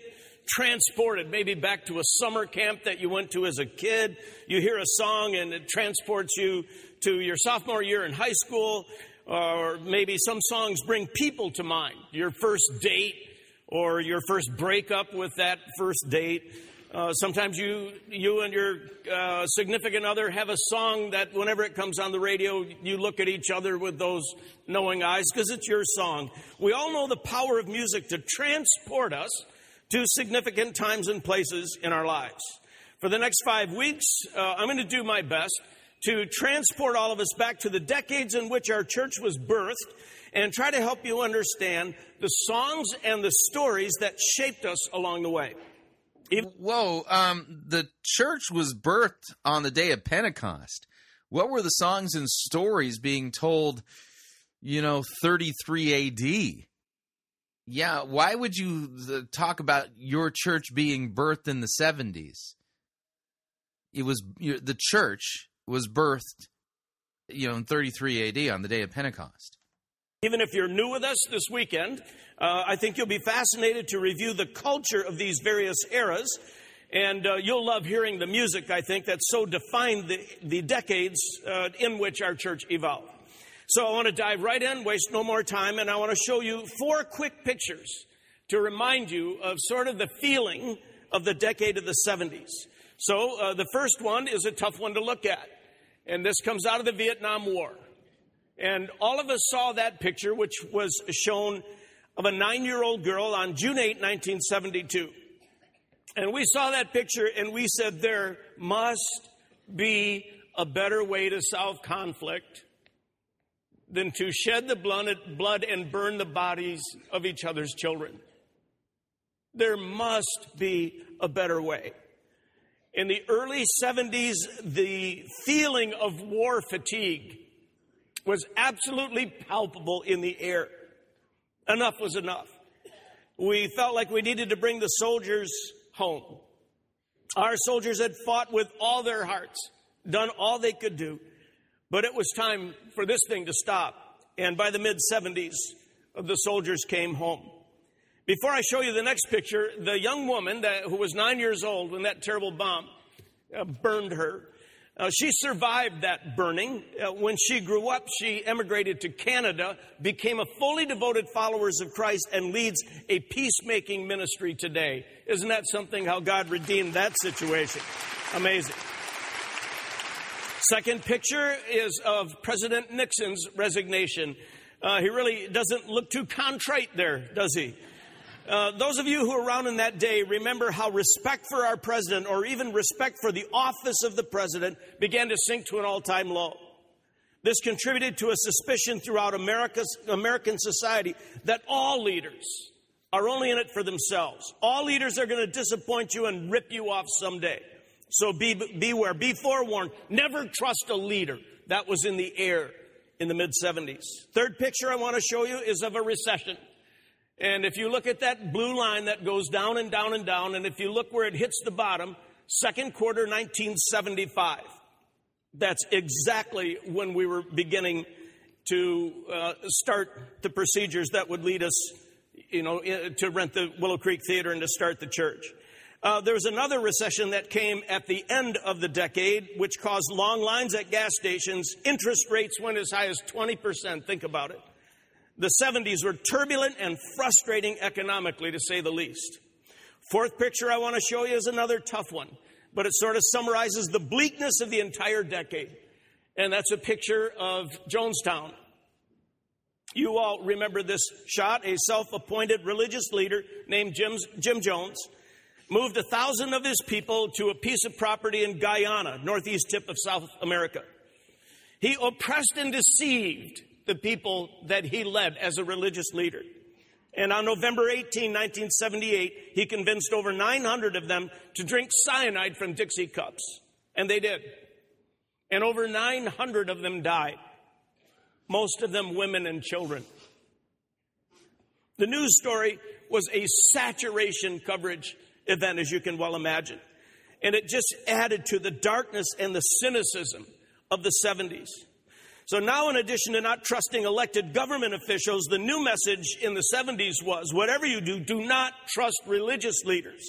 transported maybe back to a summer camp that you went to as a kid. You hear a song, and it transports you to your sophomore year in high school, or maybe some songs bring people to mind your first date or your first breakup with that first date. Uh, sometimes you, you and your uh, significant other have a song that whenever it comes on the radio, you look at each other with those knowing eyes because it's your song. We all know the power of music to transport us to significant times and places in our lives. For the next five weeks, uh, I'm going to do my best to transport all of us back to the decades in which our church was birthed and try to help you understand the songs and the stories that shaped us along the way. Whoa, um, the church was birthed on the day of Pentecost. What were the songs and stories being told, you know, 33 AD? Yeah, why would you uh, talk about your church being birthed in the 70s? It was the church was birthed, you know, in 33 AD on the day of Pentecost. Even if you're new with us this weekend, uh, I think you'll be fascinated to review the culture of these various eras. And uh, you'll love hearing the music, I think, that so defined the, the decades uh, in which our church evolved. So I want to dive right in, waste no more time, and I want to show you four quick pictures to remind you of sort of the feeling of the decade of the 70s. So uh, the first one is a tough one to look at, and this comes out of the Vietnam War. And all of us saw that picture, which was shown of a nine year old girl on June 8, 1972. And we saw that picture and we said, there must be a better way to solve conflict than to shed the blood and burn the bodies of each other's children. There must be a better way. In the early 70s, the feeling of war fatigue was absolutely palpable in the air. Enough was enough. We felt like we needed to bring the soldiers home. Our soldiers had fought with all their hearts, done all they could do, but it was time for this thing to stop. And by the mid 70s, the soldiers came home. Before I show you the next picture, the young woman that, who was nine years old when that terrible bomb uh, burned her, uh, she survived that burning. Uh, when she grew up, she emigrated to Canada, became a fully devoted follower of Christ, and leads a peacemaking ministry today. Isn't that something how God redeemed that situation? Amazing. Second picture is of President Nixon's resignation. Uh, he really doesn't look too contrite there, does he? Uh, those of you who were around in that day remember how respect for our president, or even respect for the office of the president, began to sink to an all time low. This contributed to a suspicion throughout America's, American society that all leaders are only in it for themselves. All leaders are going to disappoint you and rip you off someday. So be, beware, be forewarned. Never trust a leader. That was in the air in the mid 70s. Third picture I want to show you is of a recession. And if you look at that blue line that goes down and down and down, and if you look where it hits the bottom, second quarter 1975. That's exactly when we were beginning to uh, start the procedures that would lead us, you know, to rent the Willow Creek Theater and to start the church. Uh, there was another recession that came at the end of the decade, which caused long lines at gas stations. Interest rates went as high as 20%. Think about it. The 70s were turbulent and frustrating economically, to say the least. Fourth picture I want to show you is another tough one, but it sort of summarizes the bleakness of the entire decade. And that's a picture of Jonestown. You all remember this shot. A self appointed religious leader named Jim, Jim Jones moved a thousand of his people to a piece of property in Guyana, northeast tip of South America. He oppressed and deceived the people that he led as a religious leader. And on November 18, 1978, he convinced over 900 of them to drink cyanide from Dixie cups. And they did. And over 900 of them died, most of them women and children. The news story was a saturation coverage event, as you can well imagine. And it just added to the darkness and the cynicism of the 70s. So now, in addition to not trusting elected government officials, the new message in the 70s was whatever you do, do not trust religious leaders.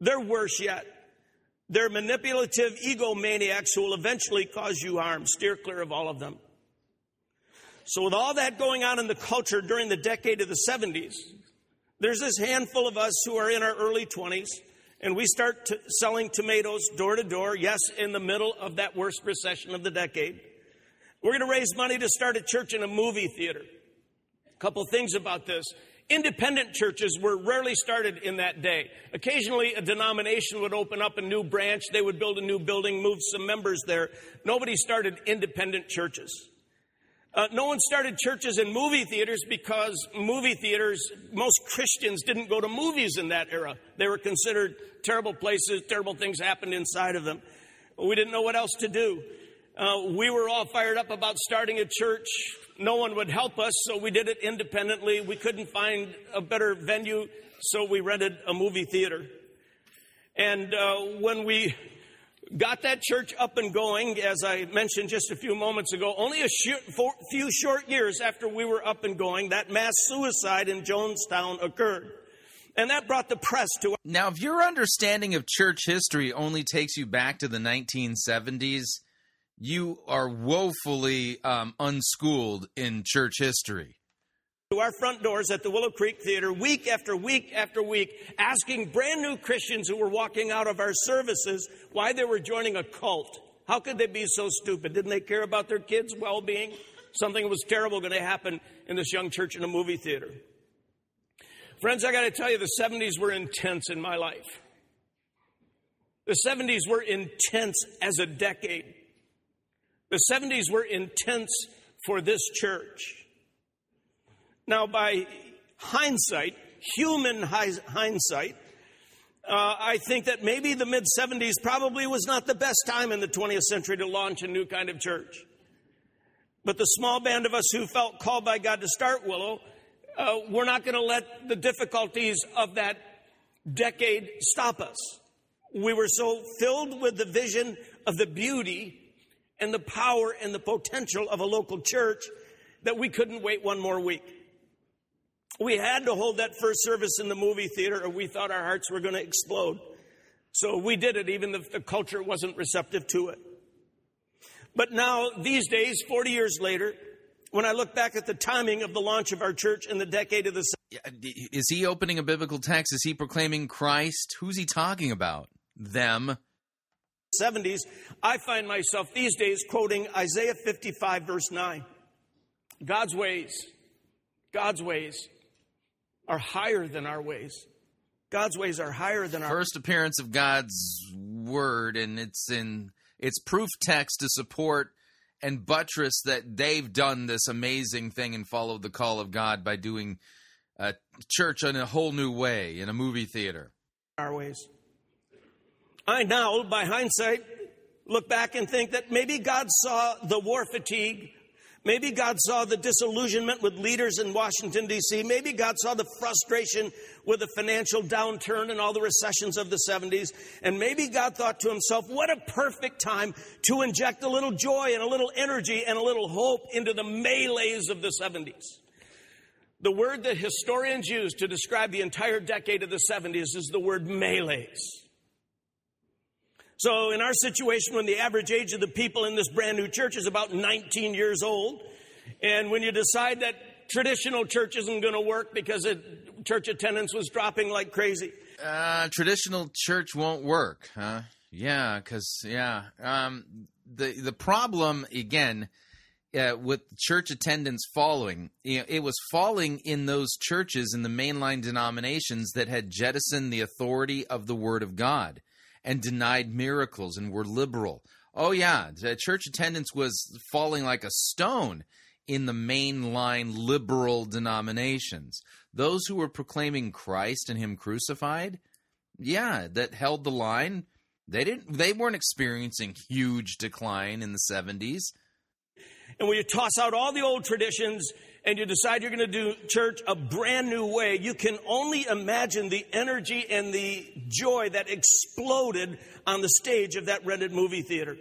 They're worse yet. They're manipulative egomaniacs who will eventually cause you harm. Steer clear of all of them. So, with all that going on in the culture during the decade of the 70s, there's this handful of us who are in our early 20s, and we start selling tomatoes door to door, yes, in the middle of that worst recession of the decade. We're going to raise money to start a church and a movie theater. A couple things about this. Independent churches were rarely started in that day. Occasionally, a denomination would open up a new branch, they would build a new building, move some members there. Nobody started independent churches. Uh, no one started churches and movie theaters because movie theaters, most Christians didn't go to movies in that era. They were considered terrible places, terrible things happened inside of them. We didn't know what else to do. Uh, we were all fired up about starting a church. No one would help us, so we did it independently. We couldn't find a better venue, so we rented a movie theater. And uh, when we got that church up and going, as I mentioned just a few moments ago, only a few short years after we were up and going, that mass suicide in Jonestown occurred. And that brought the press to. Now, if your understanding of church history only takes you back to the 1970s, you are woefully um, unschooled in church history. To our front doors at the Willow Creek Theater week after week after week, asking brand new Christians who were walking out of our services why they were joining a cult. How could they be so stupid? Didn't they care about their kids' well being? Something was terrible going to happen in this young church in a movie theater. Friends, I got to tell you, the 70s were intense in my life. The 70s were intense as a decade. The 70s were intense for this church. Now, by hindsight, human hindsight, uh, I think that maybe the mid 70s probably was not the best time in the 20th century to launch a new kind of church. But the small band of us who felt called by God to start Willow, uh, we're not going to let the difficulties of that decade stop us. We were so filled with the vision of the beauty and the power and the potential of a local church that we couldn't wait one more week. We had to hold that first service in the movie theater or we thought our hearts were going to explode. So we did it even if the culture wasn't receptive to it. But now, these days, 40 years later, when I look back at the timing of the launch of our church in the decade of the. Is he opening a biblical text? Is he proclaiming Christ? Who's he talking about? Them. 70s, I find myself these days quoting Isaiah 55, verse 9. God's ways, God's ways are higher than our ways. God's ways are higher than our first appearance of God's word, and it's in it's proof text to support and buttress that they've done this amazing thing and followed the call of God by doing a church in a whole new way in a movie theater. Our ways. I now, by hindsight, look back and think that maybe God saw the war fatigue. Maybe God saw the disillusionment with leaders in Washington, D.C. Maybe God saw the frustration with the financial downturn and all the recessions of the 70s. And maybe God thought to himself, what a perfect time to inject a little joy and a little energy and a little hope into the malaise of the 70s. The word that historians use to describe the entire decade of the 70s is the word malaise. So, in our situation, when the average age of the people in this brand new church is about 19 years old, and when you decide that traditional church isn't going to work because it, church attendance was dropping like crazy. Uh, traditional church won't work, huh? Yeah, because yeah, um, the the problem again uh, with church attendance falling, you know, it was falling in those churches in the mainline denominations that had jettisoned the authority of the Word of God and denied miracles and were liberal. Oh, yeah, church attendance was falling like a stone in the mainline liberal denominations. Those who were proclaiming Christ and Him crucified, yeah, that held the line. They didn't. They weren't experiencing huge decline in the seventies. And when you toss out all the old traditions and you decide you're going to do church a brand new way, you can only imagine the energy and the joy that exploded on the stage of that rented movie theater.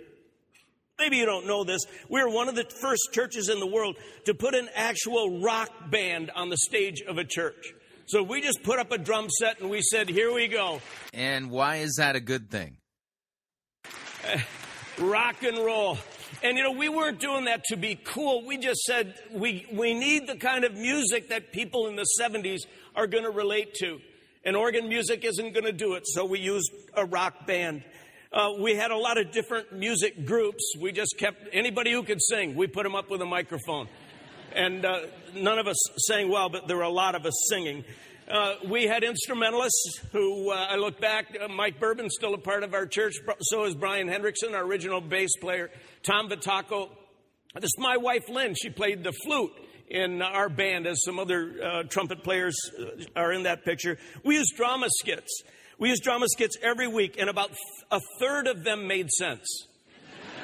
Maybe you don't know this. We were one of the first churches in the world to put an actual rock band on the stage of a church. So we just put up a drum set and we said, here we go. And why is that a good thing? <laughs> rock and roll. And you know, we weren't doing that to be cool. We just said we, we need the kind of music that people in the 70s are going to relate to. And organ music isn't going to do it, so we used a rock band. Uh, we had a lot of different music groups. We just kept anybody who could sing, we put them up with a microphone. And uh, none of us sang well, but there were a lot of us singing. Uh, we had instrumentalists who, uh, I look back, uh, Mike Bourbon's still a part of our church, so is Brian Hendrickson, our original bass player, Tom Vitaco. This is my wife, Lynn. She played the flute in our band, as some other uh, trumpet players uh, are in that picture. We use drama skits. We use drama skits every week, and about a third of them made sense.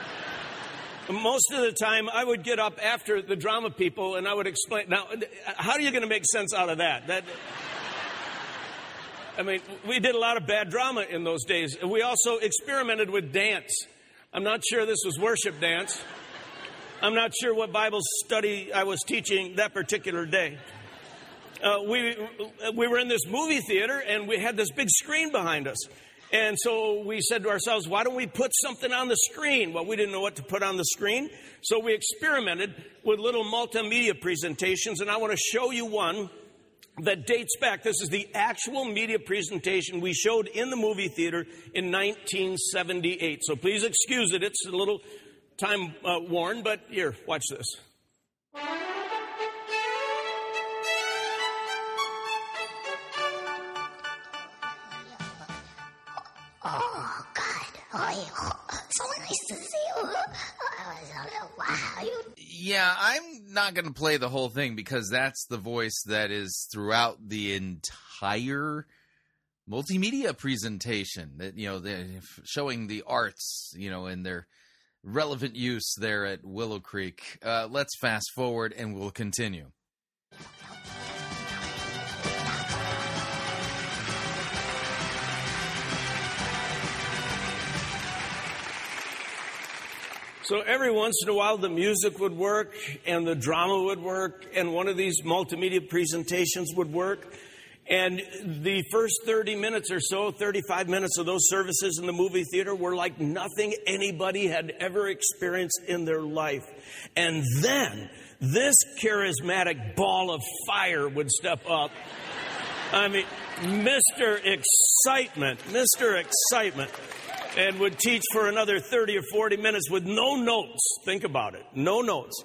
<laughs> Most of the time, I would get up after the drama people and I would explain. Now, how are you going to make sense out of that? That. I mean, we did a lot of bad drama in those days. We also experimented with dance. I'm not sure this was worship dance. I'm not sure what Bible study I was teaching that particular day. Uh, we, we were in this movie theater and we had this big screen behind us. And so we said to ourselves, why don't we put something on the screen? Well, we didn't know what to put on the screen. So we experimented with little multimedia presentations, and I want to show you one that dates back. This is the actual media presentation we showed in the movie theater in 1978. So please excuse it. It's a little time uh, worn, but here, watch this. Oh, God. Oh, so nice to see you. Wow, you Yeah, I'm not going to play the whole thing because that's the voice that is throughout the entire multimedia presentation. That you know, showing the arts, you know, in their relevant use there at Willow Creek. Uh, let's fast forward and we'll continue. So every once in a while, the music would work and the drama would work, and one of these multimedia presentations would work. And the first 30 minutes or so, 35 minutes of those services in the movie theater were like nothing anybody had ever experienced in their life. And then this charismatic ball of fire would step up. I mean, Mr. Excitement, Mr. Excitement and would teach for another 30 or 40 minutes with no notes. Think about it. No notes.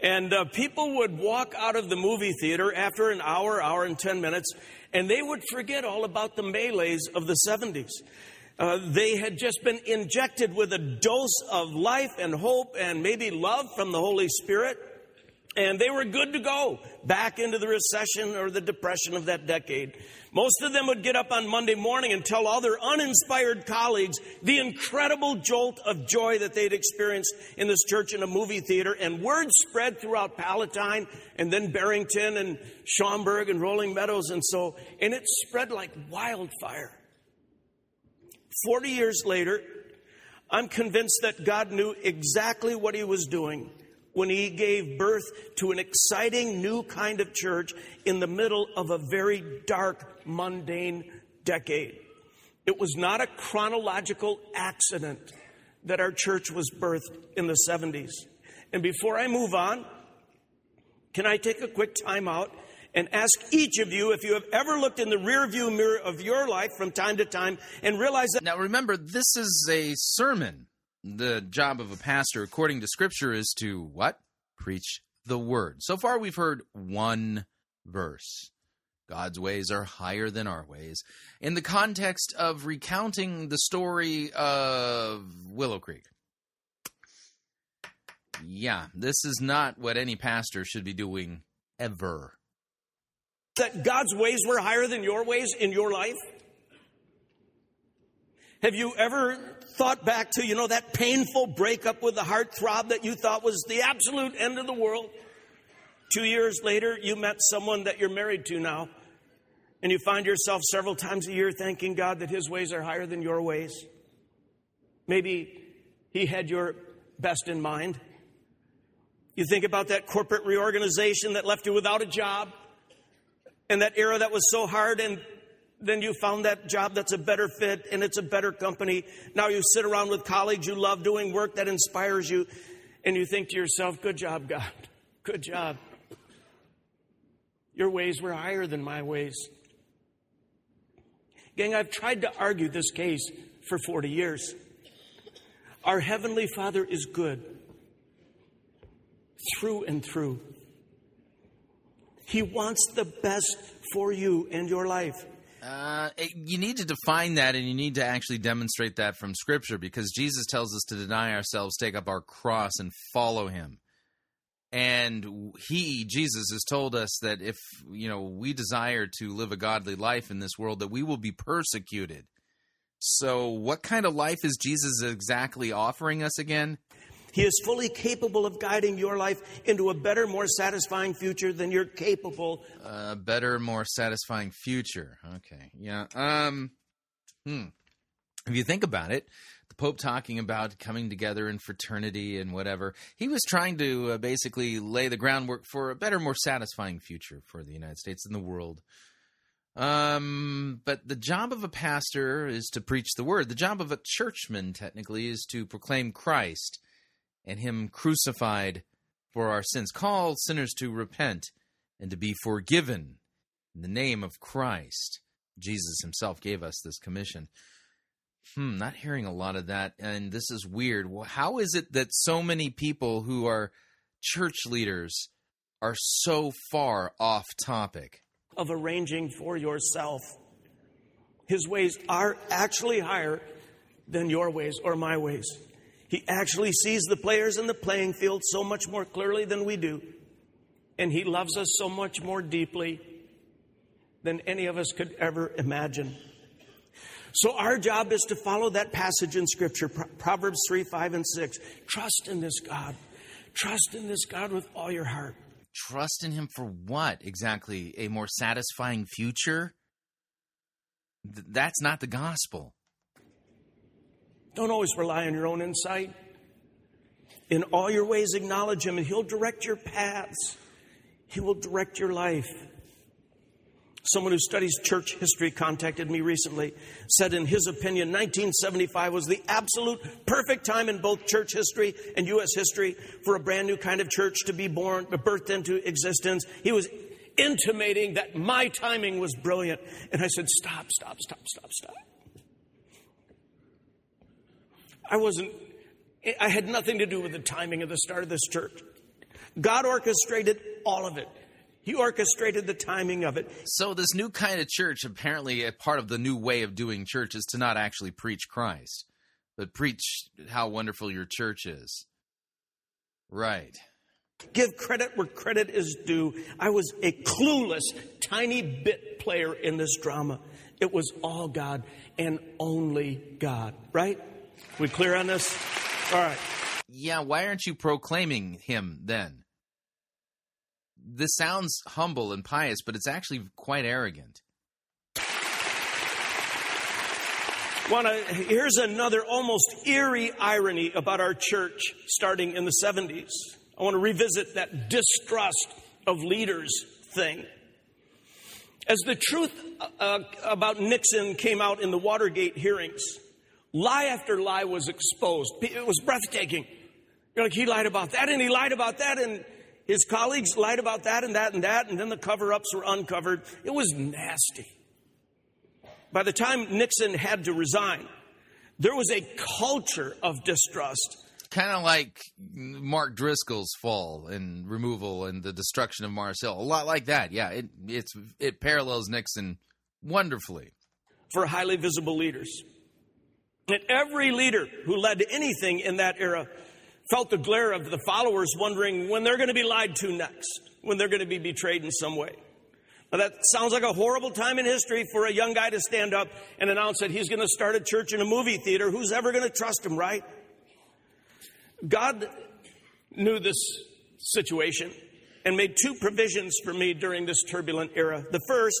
And uh, people would walk out of the movie theater after an hour, hour and 10 minutes, and they would forget all about the malaise of the 70s. Uh, they had just been injected with a dose of life and hope and maybe love from the Holy Spirit, and they were good to go back into the recession or the depression of that decade. Most of them would get up on Monday morning and tell all their uninspired colleagues the incredible jolt of joy that they'd experienced in this church in a movie theater. And word spread throughout Palatine and then Barrington and Schaumburg and Rolling Meadows and so, and it spread like wildfire. 40 years later, I'm convinced that God knew exactly what he was doing when he gave birth to an exciting new kind of church in the middle of a very dark, mundane decade. It was not a chronological accident that our church was birthed in the 70s. And before I move on, can I take a quick time out and ask each of you if you have ever looked in the rearview mirror of your life from time to time and realized that. Now, remember, this is a sermon. The job of a pastor, according to Scripture, is to what? Preach the word. So far, we've heard one verse. God's ways are higher than our ways. In the context of recounting the story of Willow Creek. Yeah, this is not what any pastor should be doing ever. That God's ways were higher than your ways in your life? Have you ever thought back to, you know, that painful breakup with the heartthrob that you thought was the absolute end of the world? Two years later, you met someone that you're married to now, and you find yourself several times a year thanking God that His ways are higher than your ways. Maybe He had your best in mind. You think about that corporate reorganization that left you without a job, and that era that was so hard, and then you found that job that's a better fit and it's a better company. Now you sit around with colleagues you love doing work that inspires you, and you think to yourself, Good job, God. Good job. Your ways were higher than my ways. Gang, I've tried to argue this case for 40 years. Our Heavenly Father is good through and through. He wants the best for you and your life. Uh, you need to define that and you need to actually demonstrate that from Scripture because Jesus tells us to deny ourselves, take up our cross, and follow Him. And He, Jesus, has told us that if you know we desire to live a godly life in this world, that we will be persecuted. So, what kind of life is Jesus exactly offering us again? He is fully capable of guiding your life into a better, more satisfying future than you're capable. A better, more satisfying future. Okay. Yeah. Um. Hmm. If you think about it, the Pope talking about coming together in fraternity and whatever, he was trying to uh, basically lay the groundwork for a better, more satisfying future for the United States and the world. Um, but the job of a pastor is to preach the word. The job of a churchman, technically, is to proclaim Christ and Him crucified for our sins. Call sinners to repent and to be forgiven in the name of Christ. Jesus Himself gave us this commission. Hmm, not hearing a lot of that, and this is weird. How is it that so many people who are church leaders are so far off topic? of arranging for yourself. His ways are actually higher than your ways or my ways. He actually sees the players in the playing field so much more clearly than we do. And He loves us so much more deeply than any of us could ever imagine. So, our job is to follow that passage in Scripture, Proverbs 3, 5, and 6. Trust in this God. Trust in this God with all your heart. Trust in Him for what exactly? A more satisfying future? Th- that's not the gospel. Don't always rely on your own insight. In all your ways, acknowledge Him, and He'll direct your paths. He will direct your life. Someone who studies church history contacted me recently, said in his opinion, 1975 was the absolute perfect time in both church history and U.S. history for a brand new kind of church to be born, birthed into existence. He was intimating that my timing was brilliant. And I said, Stop, stop, stop, stop, stop. I wasn't, I had nothing to do with the timing of the start of this church. God orchestrated all of it. He orchestrated the timing of it. So, this new kind of church, apparently, a part of the new way of doing church is to not actually preach Christ, but preach how wonderful your church is. Right. Give credit where credit is due. I was a clueless, tiny bit player in this drama. It was all God and only God, right? We clear on this? All right. Yeah, why aren't you proclaiming him then? This sounds humble and pious, but it's actually quite arrogant. Wanna, here's another almost eerie irony about our church starting in the 70s. I want to revisit that distrust of leaders thing. As the truth uh, about Nixon came out in the Watergate hearings, lie after lie was exposed. It was breathtaking. You're like, he lied about that and he lied about that and his colleagues lied about that and that and that, and then the cover ups were uncovered. It was nasty. By the time Nixon had to resign, there was a culture of distrust. Kind of like Mark Driscoll's fall and removal and the destruction of Mars Hill. A lot like that. Yeah, it it's it parallels Nixon wonderfully. for highly visible leaders. And every leader who led anything in that era felt the glare of the followers wondering when they're going to be lied to next, when they're going to be betrayed in some way. Now, that sounds like a horrible time in history for a young guy to stand up and announce that he's going to start a church in a movie theater. Who's ever going to trust him, right? God knew this situation and made two provisions for me during this turbulent era. The first,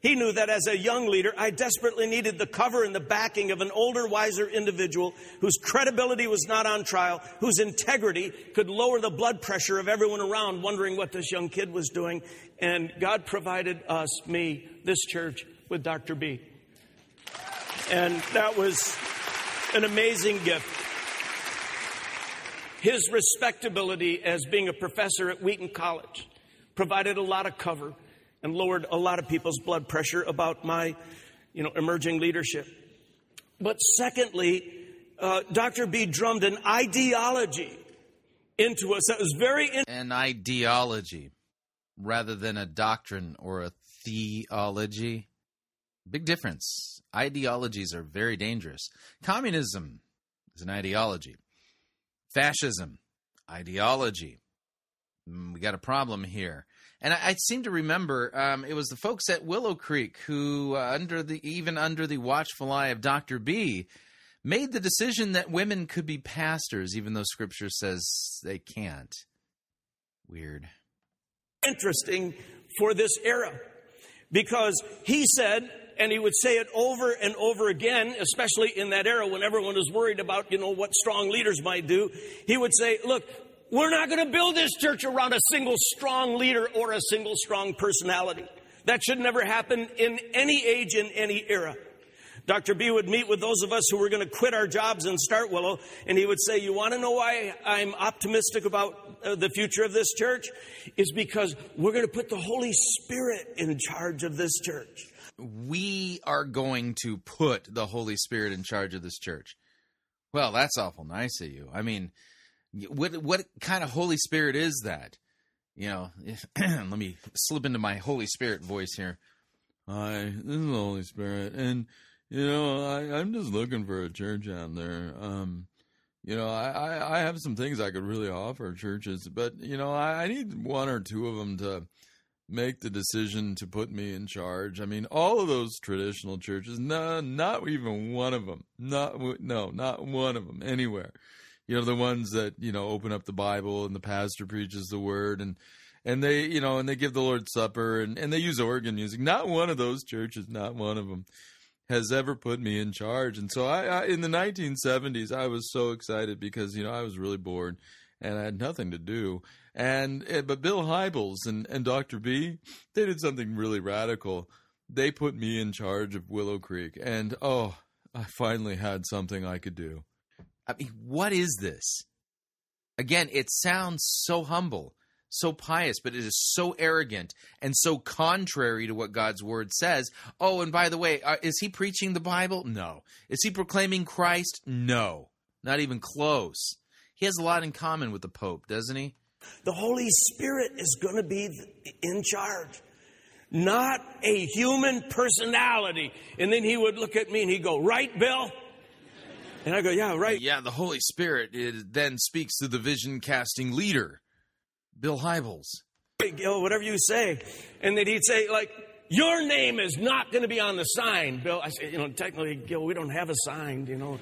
he knew that as a young leader, I desperately needed the cover and the backing of an older, wiser individual whose credibility was not on trial, whose integrity could lower the blood pressure of everyone around wondering what this young kid was doing. And God provided us, me, this church, with Dr. B. And that was an amazing gift. His respectability as being a professor at Wheaton College provided a lot of cover and lowered a lot of people's blood pressure about my, you know, emerging leadership. But secondly, uh, Dr. B drummed an ideology into us that was very in- An ideology rather than a doctrine or a theology. Big difference. Ideologies are very dangerous. Communism is an ideology. Fascism, ideology. Mm, We got a problem here. And I, I seem to remember um, it was the folks at Willow Creek who, uh, under the even under the watchful eye of Doctor B, made the decision that women could be pastors, even though Scripture says they can't. Weird. interesting for this era because he said and he would say it over and over again especially in that era when everyone was worried about you know what strong leaders might do he would say look we're not going to build this church around a single strong leader or a single strong personality that should never happen in any age in any era Dr. B would meet with those of us who were going to quit our jobs and start Willow, and he would say, You want to know why I'm optimistic about uh, the future of this church? Is because we're going to put the Holy Spirit in charge of this church. we are going to put the Holy Spirit in charge of this church. Well, that's awful nice of you. I mean, what what kind of Holy Spirit is that? You know, <clears throat> let me slip into my Holy Spirit voice here. Hi, this is the Holy Spirit, and you know, I, I'm just looking for a church out there. Um, you know, I, I, I have some things I could really offer churches, but you know, I, I need one or two of them to make the decision to put me in charge. I mean, all of those traditional churches, no, not even one of them, not no, not one of them anywhere. You know, the ones that you know open up the Bible and the pastor preaches the word and and they you know and they give the Lord's Supper and and they use organ music. Not one of those churches, not one of them has ever put me in charge. And so I, I in the 1970s, I was so excited because you know I was really bored and I had nothing to do. And eh, but Bill Hybels and and Dr. B, they did something really radical. They put me in charge of Willow Creek, and oh, I finally had something I could do. I mean, what is this? Again, it sounds so humble, so pious, but it is so arrogant and so contrary to what God's word says. Oh, and by the way, uh, is he preaching the Bible? No. Is he proclaiming Christ? No. Not even close. He has a lot in common with the Pope, doesn't he? The Holy Spirit is going to be in charge, not a human personality. And then he would look at me and he'd go, Right, Bill? And I go, Yeah, right. Yeah, the Holy Spirit it then speaks to the vision casting leader, Bill Hybels. Hey, Gil, whatever you say. And then he'd say, like, your name is not going to be on the sign, Bill. I said, you know, technically, Gil, we don't have a sign, you know.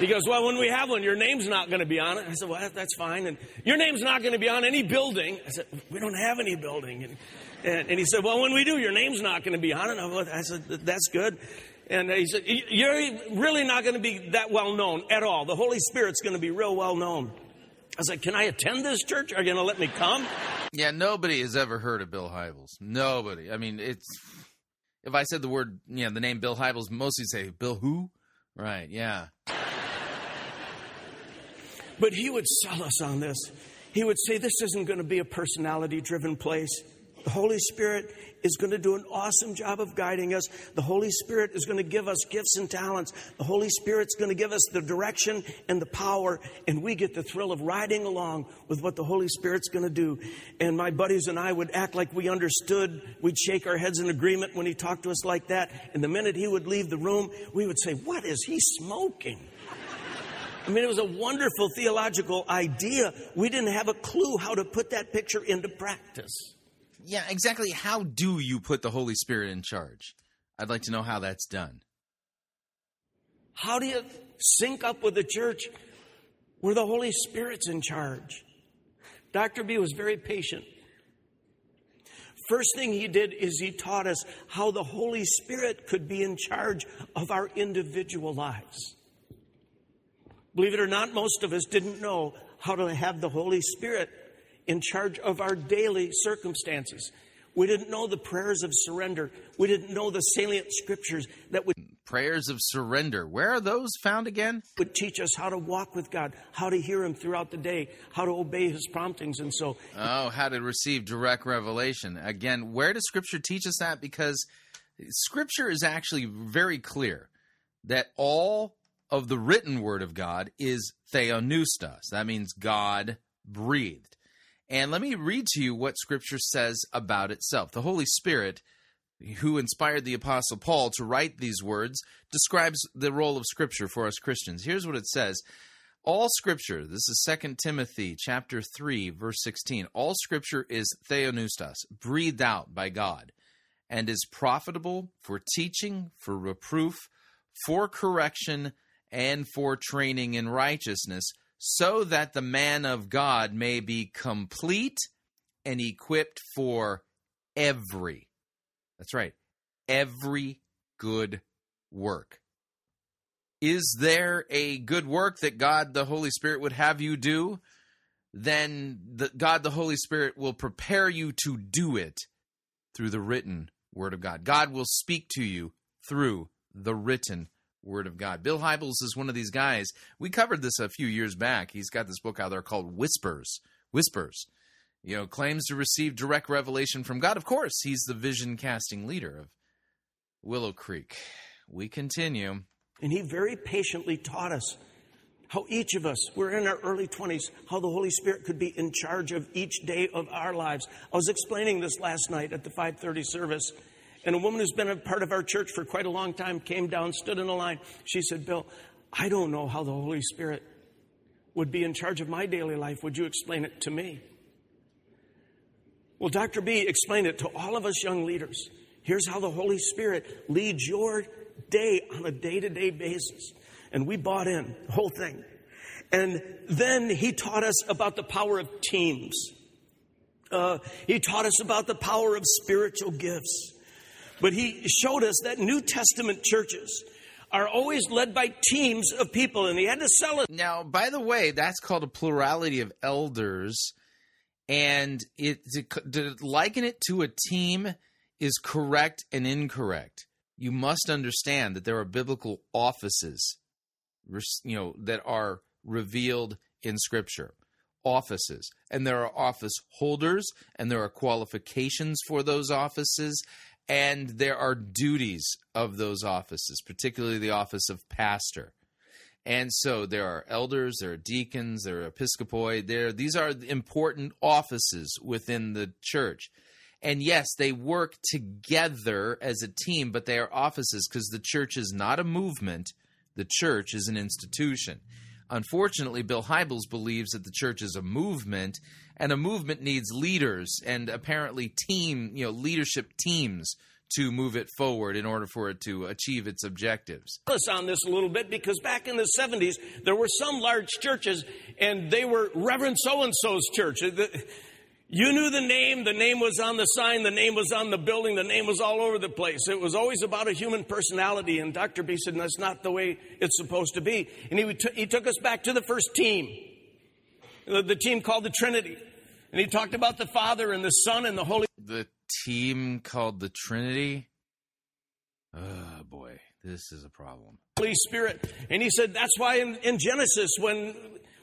He goes, well, when we have one, your name's not going to be on it. I said, well, that's fine. And your name's not going to be on any building. I said, we don't have any building. And, and, and he said, well, when we do, your name's not going to be on it. I said, that's good. And he said, you're really not going to be that well known at all. The Holy Spirit's going to be real well known. I said, can I attend this church? Are you going to let me come? Yeah, nobody has ever heard of Bill Hybels. Nobody. I mean, it's if I said the word, yeah, the name Bill Hybels, mostly say Bill who? Right? Yeah. But he would sell us on this. He would say, This isn't going to be a personality driven place. The Holy Spirit is going to do an awesome job of guiding us. The Holy Spirit is going to give us gifts and talents. The Holy Spirit's going to give us the direction and the power, and we get the thrill of riding along with what the Holy Spirit's going to do. And my buddies and I would act like we understood. We'd shake our heads in agreement when he talked to us like that. And the minute he would leave the room, we would say, What is he smoking? I mean, it was a wonderful theological idea. We didn't have a clue how to put that picture into practice. Yeah, exactly. How do you put the Holy Spirit in charge? I'd like to know how that's done. How do you sync up with the church where the Holy Spirit's in charge? Dr. B was very patient. First thing he did is he taught us how the Holy Spirit could be in charge of our individual lives. Believe it or not, most of us didn't know how to have the Holy Spirit in charge of our daily circumstances. We didn't know the prayers of surrender. We didn't know the salient scriptures that would Prayers of surrender. Where are those found again? would teach us how to walk with God, how to hear Him throughout the day, how to obey His promptings. And so, Oh, how to receive direct revelation. Again, where does Scripture teach us that? Because Scripture is actually very clear that all of the written Word of God is theopneustos. That means God breathed. And let me read to you what Scripture says about itself. The Holy Spirit, who inspired the Apostle Paul to write these words, describes the role of Scripture for us Christians. Here's what it says all scripture this is 2 timothy chapter 3 verse 16 all scripture is theopneustos breathed out by god and is profitable for teaching for reproof for correction and for training in righteousness so that the man of god may be complete and equipped for every that's right every good work is there a good work that God the Holy Spirit would have you do? Then the, God the Holy Spirit will prepare you to do it through the written Word of God. God will speak to you through the written Word of God. Bill Hybels is one of these guys. We covered this a few years back. He's got this book out there called Whispers. Whispers. You know, claims to receive direct revelation from God. Of course, he's the vision casting leader of Willow Creek. We continue. and He very patiently taught us how each of us, we're in our early 20s, how the Holy Spirit could be in charge of each day of our lives. I was explaining this last night at the 5:30 service, and a woman who's been a part of our church for quite a long time came down, stood in a line. She said, "Bill, I don't know how the Holy Spirit would be in charge of my daily life. Would you explain it to me?" Well, Dr. B explained it to all of us young leaders. Here's how the Holy Spirit leads your day on a day to day basis. And we bought in the whole thing. And then he taught us about the power of teams. Uh, he taught us about the power of spiritual gifts. But he showed us that New Testament churches are always led by teams of people, and he had to sell it. Now, by the way, that's called a plurality of elders, and it to, liken it to a team is correct and incorrect. You must understand that there are biblical offices, you know, that are revealed in Scripture. Offices, and there are office holders, and there are qualifications for those offices, and there are duties of those offices, particularly the office of pastor. And so there are elders, there are deacons, there are episcopoi. There, these are important offices within the church. And yes, they work together as a team, but they are offices because the church is not a movement. The church is an institution. Unfortunately, Bill Hybels believes that the church is a movement, and a movement needs leaders and apparently team, you know, leadership teams to move it forward in order for it to achieve its objectives. us on this a little bit because back in the 70s, there were some large churches and they were Reverend so and so's church. You knew the name, the name was on the sign, the name was on the building, the name was all over the place. It was always about a human personality, and Dr. B said that's not the way it's supposed to be. And he, t- he took us back to the first team, the, team called the Trinity. And he talked about the Father and the Son and the Holy The team called the Trinity. Oh boy, this is a problem. Holy Spirit. And he said that's why in, in Genesis, when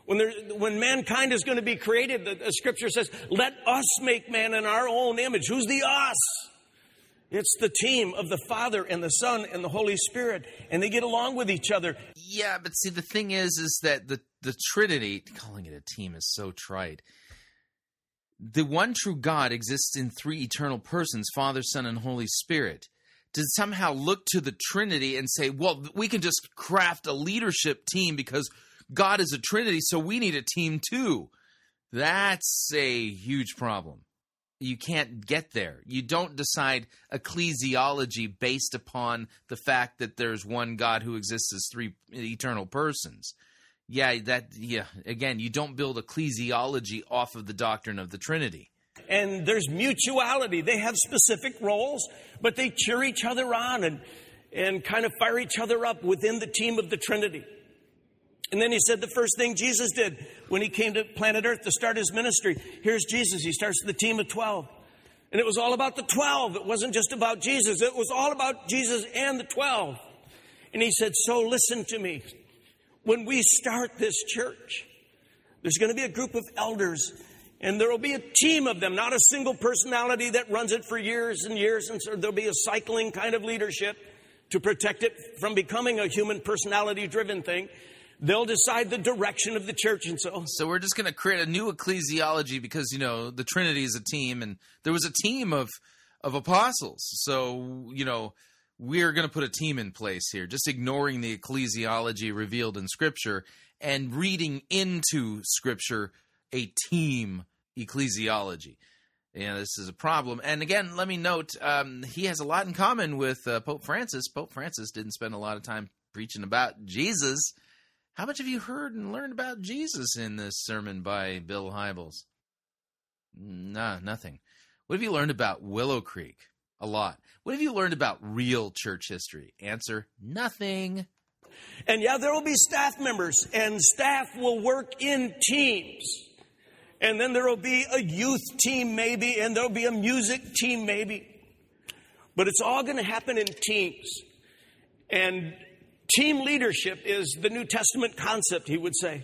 when, there, when mankind is going to be created, the, the scripture says, let us make man in our own image. Who's the us? It's the team of the Father and the Son and the Holy Spirit, and they get along with each other. Yeah, but see, the thing is, is that the the Trinity, calling it a team, is so trite. The one true God exists in three eternal persons: Father, Son, and Holy Spirit. To somehow look to the Trinity and say, "Well, we can just craft a leadership team because God is a Trinity, so we need a team too. That's a huge problem. You can't get there. You don't decide ecclesiology based upon the fact that there's one God who exists as three eternal persons. Yeah, that yeah, again, you don't build ecclesiology off of the doctrine of the Trinity. and there's mutuality. They have specific roles, but they cheer each other on and, and kind of fire each other up within the team of the Trinity. And then he said the first thing Jesus did when he came to planet Earth to start his ministry. Here's Jesus. He starts the team of 12. And it was all about the 12. It wasn't just about Jesus. It was all about Jesus and the 12. And he said, So listen to me. When we start this church, there's going to be a group of elders, and there will be a team of them, not a single personality that runs it for years and years. And so there'll be a cycling kind of leadership to protect it from becoming a human personality driven thing. They'll decide the direction of the church and so. So we're just going to create a new ecclesiology because you know the Trinity is a team, and there was a team of of apostles. So you know we're going to put a team in place here, just ignoring the ecclesiology revealed in Scripture and reading into Scripture a team ecclesiology. Yeah, this is a problem. And again, let me note um, he has a lot in common with uh, Pope Francis. Pope Francis didn't spend a lot of time preaching about Jesus. How much have you heard and learned about Jesus in this sermon by Bill Hybels? Nah, nothing. What have you learned about Willow Creek? A lot. What have you learned about real church history? Answer nothing. And yeah, there will be staff members, and staff will work in teams. And then there will be a youth team, maybe, and there'll be a music team, maybe. But it's all going to happen in teams. And team leadership is the New Testament concept, he would say.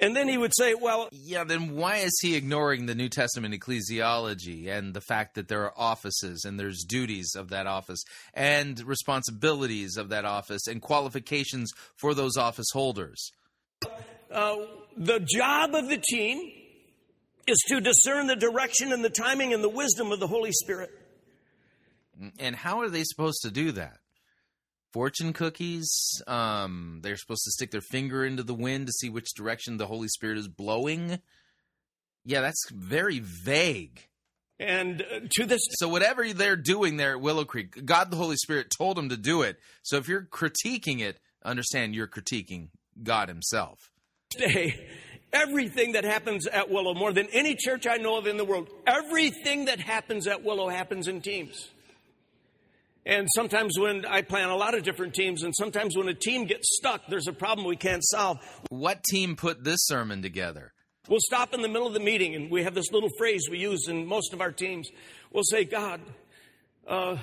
And then he would say, well, Yeah, then why is he ignoring the New Testament ecclesiology and the fact that there are offices and there's duties of that office and responsibilities of that office and qualifications for those office holders? uh, the job of the team is to discern the direction and the timing and the wisdom of the Holy Spirit. And how are they supposed to do that? Fortune cookies? Um, they're supposed to stick their finger into the wind to see which direction the Holy Spirit is blowing? Yeah, that's very vague. And uh, to this So whatever they're doing there at Willow Creek, God the Holy Spirit told them to do it. So if you're critiquing it, understand you're critiquing God himself. day, everything that happens at Willow, more than any church I know of in the world, everything that happens at Willow happens in teams. And sometimes when I plan a lot of different teams, and sometimes when a team gets stuck, there's a problem we can't solve. What team put this sermon together? We'll stop in the middle of the meeting, and we have this little phrase we use in most of our teams. We'll say, God, uh,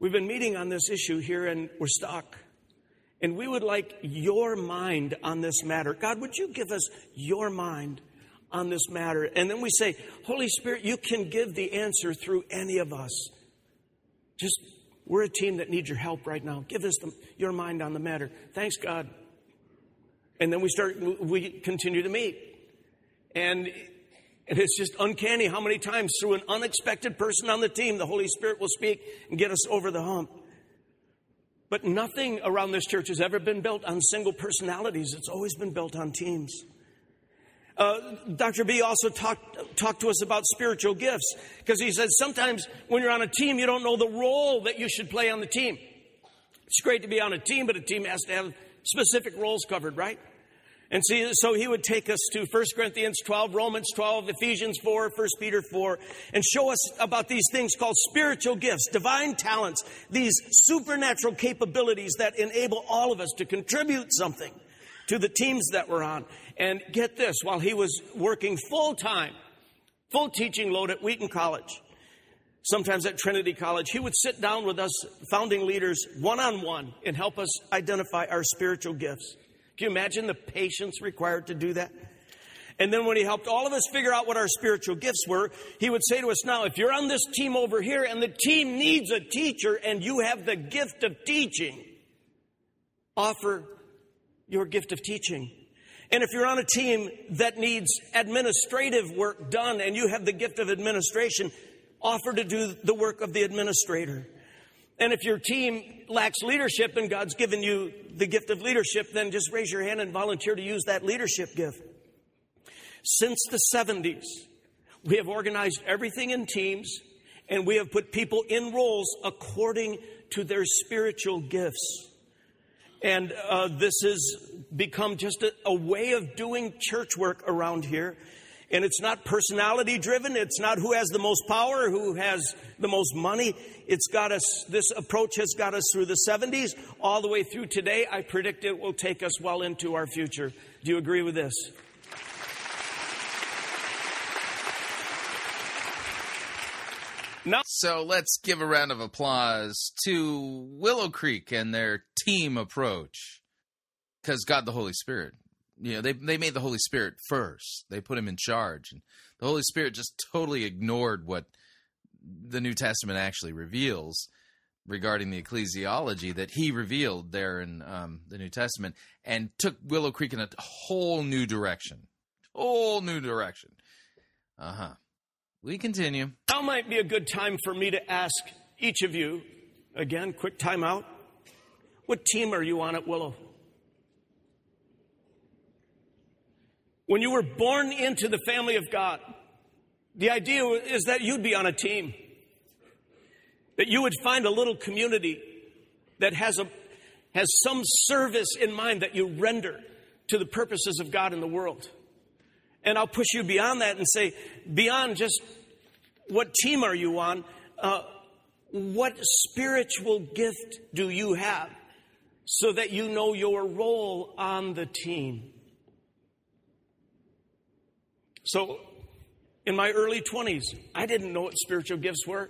we've been meeting on this issue here, and we're stuck. And we would like your mind on this matter. God, would you give us your mind on this matter? And then we say, Holy Spirit, you can give the answer through any of us. Just, we're a team that needs your help right now. Give us the, your mind on the matter. Thanks, God. And then we start, we continue to meet. And, and it's just uncanny how many times through an unexpected person on the team, the Holy Spirit will speak and get us over the hump. But nothing around this church has ever been built on single personalities. It's always been built on teams. Uh, Dr. B also talked, talked to us about spiritual gifts because he said sometimes when you're on a team, you don't know the role that you should play on the team. It's great to be on a team, but a team has to have specific roles covered, right? And see, so he would take us to 1 Corinthians 12, Romans 12, Ephesians 4, 1 Peter 4, and show us about these things called spiritual gifts, divine talents, these supernatural capabilities that enable all of us to contribute something to the teams that we're on. And get this, while he was working full time, full teaching load at Wheaton College, sometimes at Trinity College, he would sit down with us founding leaders one on one and help us identify our spiritual gifts. Can you imagine the patience required to do that? And then when he helped all of us figure out what our spiritual gifts were, he would say to us, Now, if you're on this team over here and the team needs a teacher and you have the gift of teaching, offer your gift of teaching. And if you're on a team that needs administrative work done and you have the gift of administration, offer to do the work of the administrator. And if your team lacks leadership and God's given you the gift of leadership, then just raise your hand and volunteer to use that leadership gift. Since the 70s, we have organized everything in teams and we have put people in roles according to their spiritual gifts. And uh, this has become just a, a way of doing church work around here. And it's not personality driven. It's not who has the most power, who has the most money. It's got us, this approach has got us through the 70s all the way through today. I predict it will take us well into our future. Do you agree with this? No. So let's give a round of applause to Willow Creek and their team approach. Because God the Holy Spirit, you know, they they made the Holy Spirit first. They put him in charge, and the Holy Spirit just totally ignored what the New Testament actually reveals regarding the ecclesiology that he revealed there in um, the New Testament, and took Willow Creek in a whole new direction, whole new direction. Uh huh. We continue. Now might be a good time for me to ask each of you, again, quick timeout. What team are you on at Willow? When you were born into the family of God, the idea is that you'd be on a team. That you would find a little community that has a has some service in mind that you render to the purposes of God in the world. And I'll push you beyond that and say, beyond just what team are you on, uh, what spiritual gift do you have so that you know your role on the team? So, in my early 20s, I didn't know what spiritual gifts were.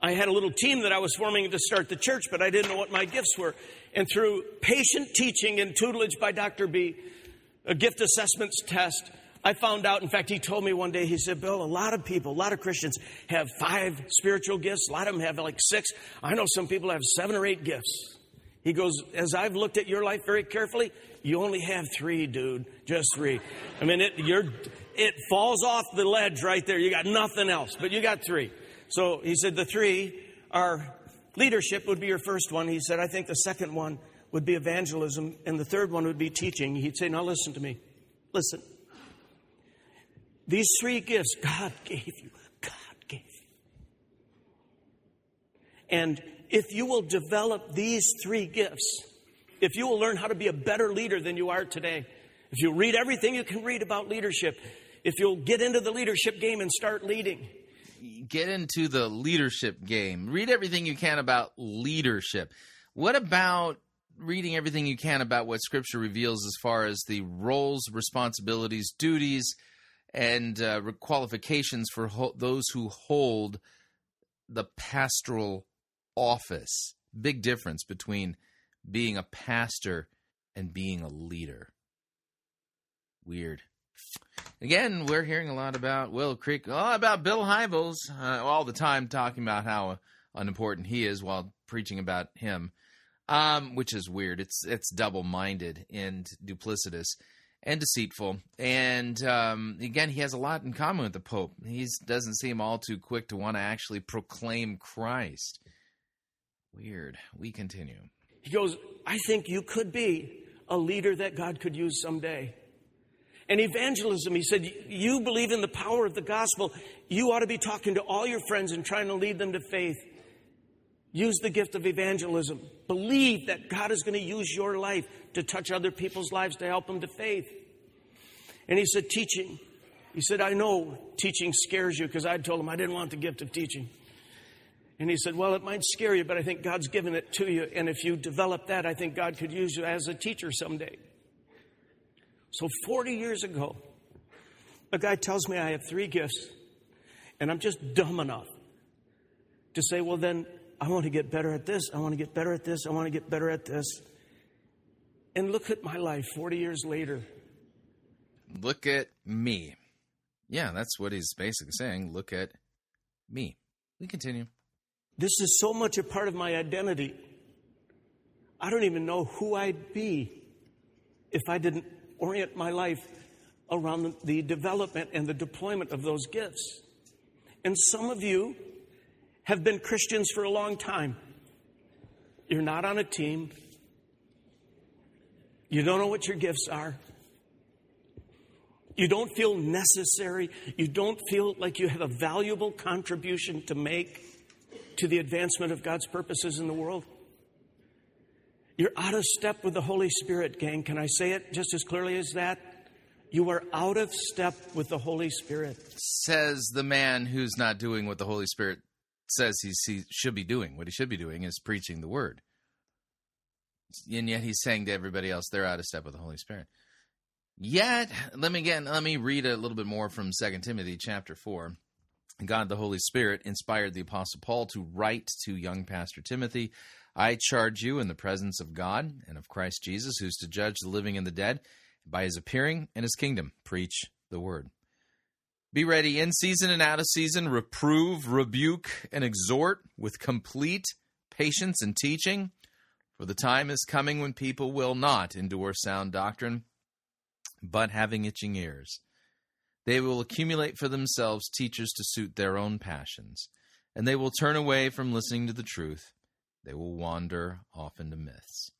I had a little team that I was forming to start the church, but I didn't know what my gifts were. And through patient teaching and tutelage by Dr. B, a gift assessments test, I found out, in fact, he told me one day, he said, Bill, a lot of people, a lot of Christians have five spiritual gifts. A lot of them have like six. I know some people have seven or eight gifts. He goes, as I've looked at your life very carefully, you only have three, dude. Just three. I mean, it, you're, it falls off the ledge right there. You got nothing else, but you got three. So he said, the three are leadership would be your first one. He said, I think the second one would be evangelism, and the third one would be teaching. He'd say, Now listen to me. Listen. These three gifts God gave you. God gave you. And if you will develop these three gifts, if you will learn how to be a better leader than you are today, if you read everything you can read about leadership, if you'll get into the leadership game and start leading, Get into the leadership game. Read everything you can about leadership. What about reading everything you can about what Scripture reveals as far as the roles, responsibilities, duties, and uh, qualifications for ho- those who hold the pastoral office? Big difference between being a pastor and being a leader. Weird. Again, we're hearing a lot about Willow Creek, a lot about Bill Hybels uh, all the time, talking about how unimportant he is while preaching about him, um, which is weird. It's it's double minded and duplicitous and deceitful. And um, again, he has a lot in common with the Pope. He doesn't seem all too quick to want to actually proclaim Christ. Weird. We continue. he goes, I think you could be a leader that God could use someday. And evangelism, he said, you believe in the power of the gospel. You ought to be talking to all your friends and trying to lead them to faith. Use the gift of evangelism. Believe that God is going to use your life to touch other people's lives to help them to faith. And he said, teaching. He said, I know teaching scares you because I told him I didn't want the gift of teaching. And he said, Well, it might scare you, but I think God's given it to you. And if you develop that, I think God could use you as a teacher someday. So 40 years ago, a guy tells me I have three gifts, and I'm just dumb enough to say, Well, then I want to get better at this, I want to get better at this, I want to get better at this. And look at my life 40 years later. Look at me. Yeah, that's what he's basically saying. Look at me. We continue. This is so much a part of my identity. I don't even know who I'd be if I didn't orient my life around the, the development and the deployment of those gifts. And some of you have been Christians for a long time. You're not on a team. You don't know what your gifts are. You don't feel necessary. You don't feel like you have a valuable contribution to make to the advancement of God's purposes in the world. You're out of step with the Holy Spirit, gang. Can I say it just as clearly as that? You are out of step with the Holy Spirit. Says the man who's not doing what the Holy Spirit says he should be doing. What he should be doing is preaching the word. And yet he's saying to everybody else, they're out of step with the Holy Spirit. Yet, let me again, let me read a little bit more from Second Timothy chapter 4. God the Holy Spirit inspired the Apostle Paul to write to young Pastor Timothy I charge you in the presence of God and of Christ Jesus, who's to judge the living and the dead, by his appearing in his kingdom, preach the word. Be ready in season and out of season, reprove, rebuke, and exhort with complete patience and teaching. For the time is coming when people will not endure sound doctrine, but having itching ears. They will accumulate for themselves teachers to suit their own passions, and they will turn away from listening to the truth. They will wander off into myths.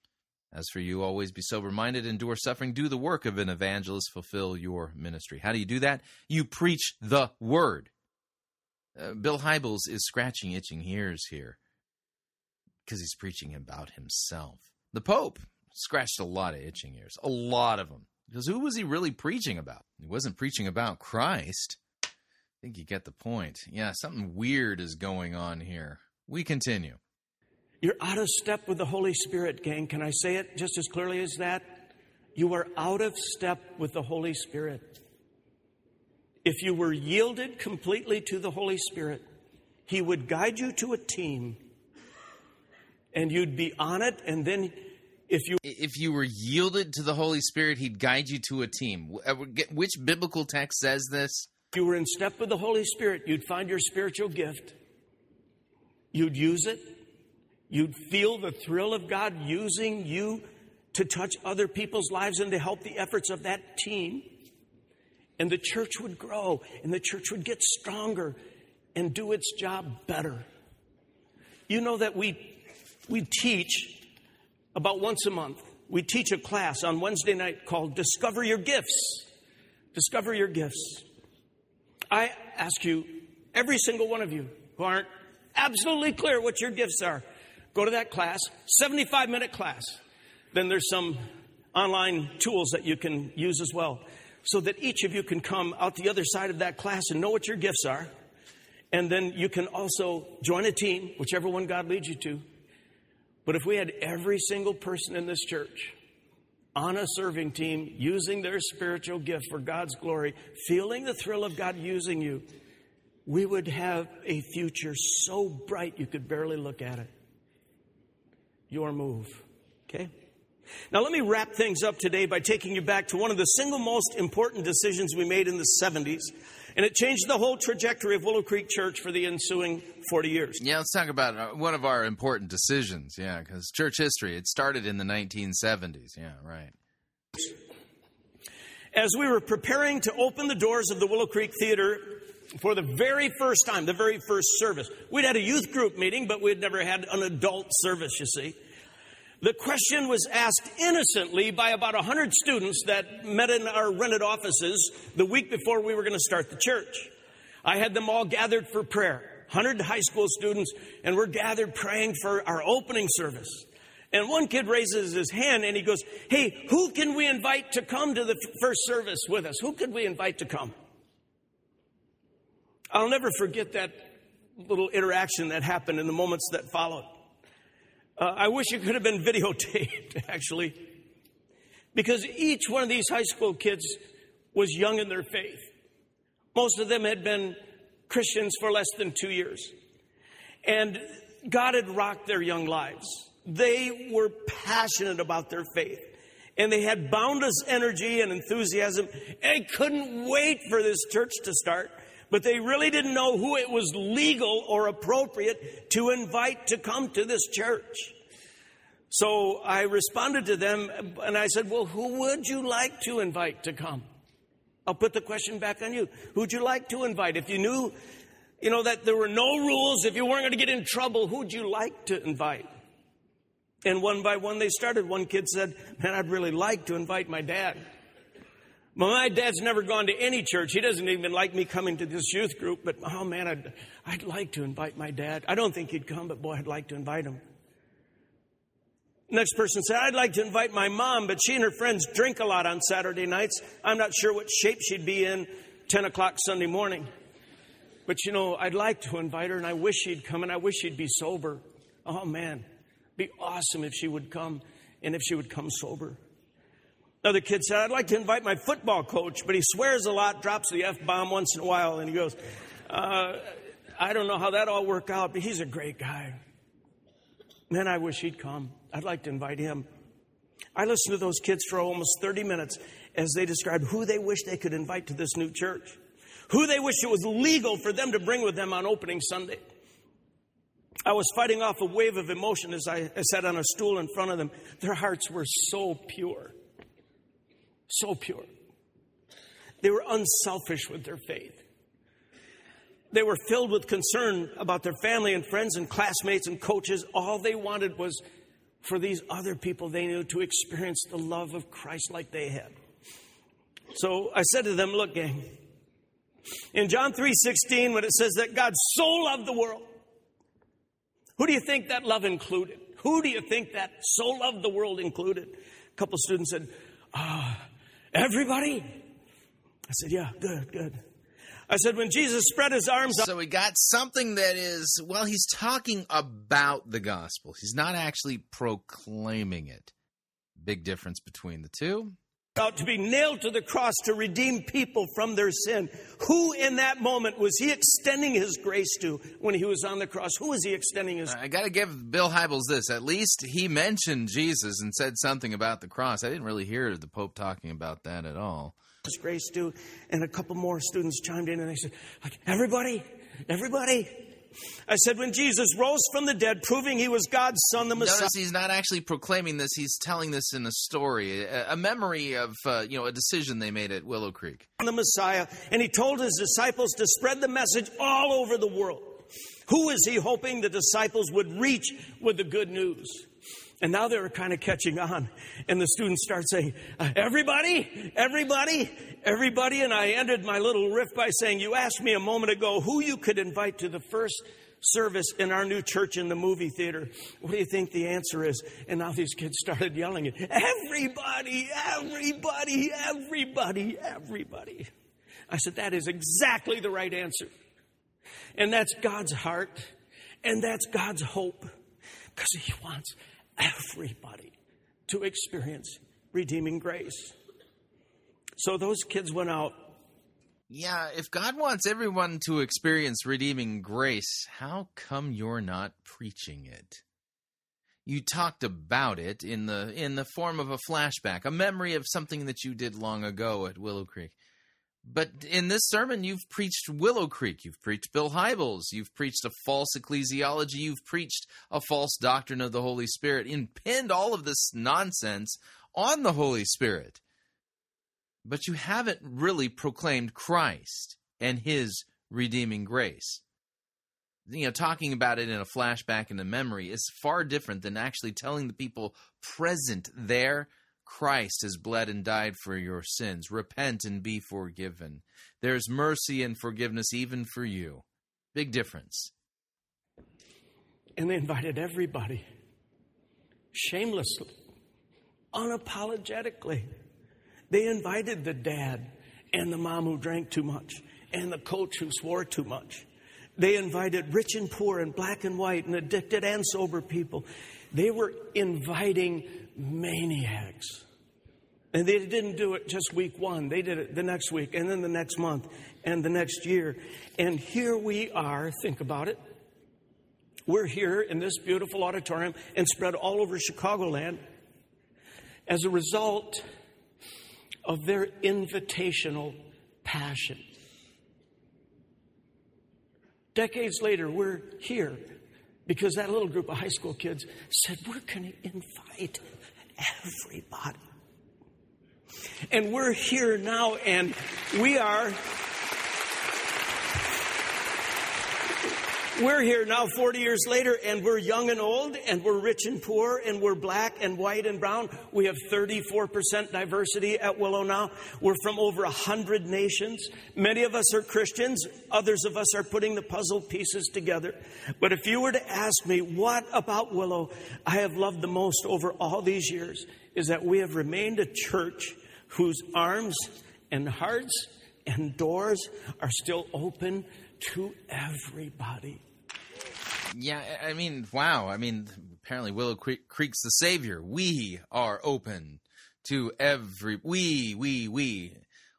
As for you, always be sober minded, endure suffering, do the work of an evangelist, fulfill your ministry. How do you do that? You preach the word. Uh, Bill Hybels is scratching itching ears here because he's preaching about himself. The Pope scratched a lot of itching ears, a lot of them. Because who was he really preaching about? He wasn't preaching about Christ. I think you get the point. Yeah, something weird is going on here. We continue. You're out of step with the Holy Spirit, gang. Can I say it just as clearly as that? You are out of step with the Holy Spirit. If you were yielded completely to the Holy Spirit, He would guide you to a team and you'd be on it, and then if you if you were yielded to the Holy Spirit, He'd guide you to a team. Uh, which biblical text says this? If you were in step with the Holy Spirit, you'd find your spiritual gift. You'd use it. You'd feel the thrill of God using you to touch other people's lives and to help the efforts of that team. And the church would grow and the church would get stronger and do its job better. You know that we we teach about once a month. We teach a class on Wednesday night called Discover Your Gifts. Discover Your Gifts. I ask you, every single one of you who aren't absolutely clear what your gifts are, go to that class, 75 minute class. Then there's some online tools that you can use as well, so that each of you can come out the other side of that class and know what your gifts are. And then you can also join a team, whichever one God leads you to. But if we had every single person in this church on a serving team using their spiritual gift for God's glory, feeling the thrill of God using you, we would have a future so bright you could barely look at it. Your move. Okay? Now, let me wrap things up today by taking you back to one of the single most important decisions we made in the 70s, and it changed the whole trajectory of Willow Creek Church for the ensuing 40 years. Yeah, let's talk about uh, one of our important decisions. Yeah, because church history, it started in the 1970s. Yeah, right. As we were preparing to open the doors of the Willow Creek Theater for the very first time, the very first service, we'd had a youth group meeting, but we'd never had an adult service, you see. The question was asked innocently by about 100 students that met in our rented offices the week before we were going to start the church. I had them all gathered for prayer, 100 high school students, and we're gathered praying for our opening service. And one kid raises his hand and he goes, Hey, who can we invite to come to the first service with us? Who could we invite to come? I'll never forget that little interaction that happened in the moments that followed. Uh, I wish it could have been <laughs> videotaped, actually, because each one of these high school kids was young in their faith. Most of them had been Christians for less than two years. And God had rocked their young lives. They were passionate about their faith. And they had boundless energy and enthusiasm. And they couldn't wait for this church to start but they really didn't know who it was legal or appropriate to invite to come to this church. So I responded to them and I said, Well, who would you like to invite to come? I'll put the question back on you. Who'd you like to invite? If you knew, you know, that there were no rules, if you weren't going to get in trouble, who'd you like to invite? And one by one they started. One kid said, Man, I'd really like to invite my dad. My dad's never gone to any church. He doesn't even like me coming to this youth group, but oh man, I'd, I'd like to invite my dad. I don't think he'd come, but boy, I'd like to invite him. Next person said, I'd like to invite my mom, but she and her friends drink a lot on Saturday nights. I'm not sure what shape she'd be in 10 o'clock Sunday morning. But you know, I'd like to invite her and I wish she'd come and I wish she'd be sober. Oh man, be awesome if she would come and if she would come sober. Another kid said, I'd like to invite my football coach, but he swears a lot, drops the F bomb once in a while, and he goes, uh, I don't know how that all worked out, but he's a great guy. Man, I wish he'd come. I'd like to invite him. I listened to those kids for almost 30 minutes as they described who they wish they could invite to this new church, who they wish it was legal for them to bring with them on opening Sunday. I was fighting off a wave of emotion as I, I sat on a stool in front of them. Their hearts were so pure, so pure. They were unselfish with their faith. They were filled with concern about their family and friends and classmates and coaches. All they wanted was for these other people they knew to experience the love of Christ like they had. So I said to them, look, gang, in John 3:16, when it says that God so loved the world, who do you think that love included? Who do you think that so loved the world included? A couple students said, ah, everybody. I said, yeah, good, good. I said, when Jesus spread his arms So we got something that is, well, he's talking about the gospel. He's not actually proclaiming it. Big difference between the two. Out to be nailed to the cross to redeem people from their sin. Who in that moment was he extending his grace to when he was on the cross? Who was he extending his I got to give Bill Hybels this. At least he mentioned Jesus and said something about the cross. I didn't really hear the Pope talking about that at all. his grace to? And a couple more students chimed in and they said, like, everybody, everybody. I said, when Jesus rose from the dead, proving he was God's son, the Messiah. Notice he's not actually proclaiming this. He's telling this in a story, a, a memory of uh, you know a decision they made at Willow Creek. the Messiah, and he told his disciples to spread the message all over the world. Who is he hoping the disciples would reach with the good news? And now they were kind of catching on. And the students start saying, uh, Everybody, everybody, everybody. And I ended my little riff by saying, You asked me a moment ago who you could invite to the first service in our new church in the movie theater. What do you think the answer is? And now these kids started yelling Everybody, everybody, everybody, everybody. I said, That is exactly the right answer. And that's God's heart. And that's God's hope. Because He wants everybody to experience redeeming grace. So those kids went out. Yeah, if God wants everyone to experience redeeming grace, how come you're not preaching it? You talked about it in the in the form of a flashback, a memory of something that you did long ago at Willow Creek. But in this sermon, you've preached Willow Creek, you've preached Bill Hybels, you've preached a false ecclesiology, you've preached a false doctrine of the Holy Spirit, and pinned all of this nonsense on the Holy Spirit. But you haven't really proclaimed Christ and His redeeming grace. You know, talking about it in a flashback in a memory is far different than actually telling the people present there Christ has bled and died for your sins. Repent and be forgiven. There's mercy and forgiveness even for you. Big difference. And they invited everybody, shamelessly, unapologetically. They invited the dad and the mom who drank too much and the coach who swore too much. They invited rich and poor and black and white and addicted and sober people. They were inviting maniacs. And they didn't do it just week one. They did it the next week and then the next month and the next year. And here we are. Think about it. We're here in this beautiful auditorium and spread all over Chicagoland as a result of their invitational passion. Decades later, we're here because that little group of high school kids said, We're going to invite everybody. And we're here now, and we are. We're here now 40 years later, and we're young and old, and we're rich and poor, and we're black and white and brown. We have 34% diversity at Willow now. We're from over 100 nations. Many of us are Christians, others of us are putting the puzzle pieces together. But if you were to ask me, what about Willow I have loved the most over all these years, is that we have remained a church whose arms and hearts and doors are still open to everybody. Yeah, I mean, wow. I mean, apparently Willow Creek, Creek's the savior. We are open to every. We, we, we.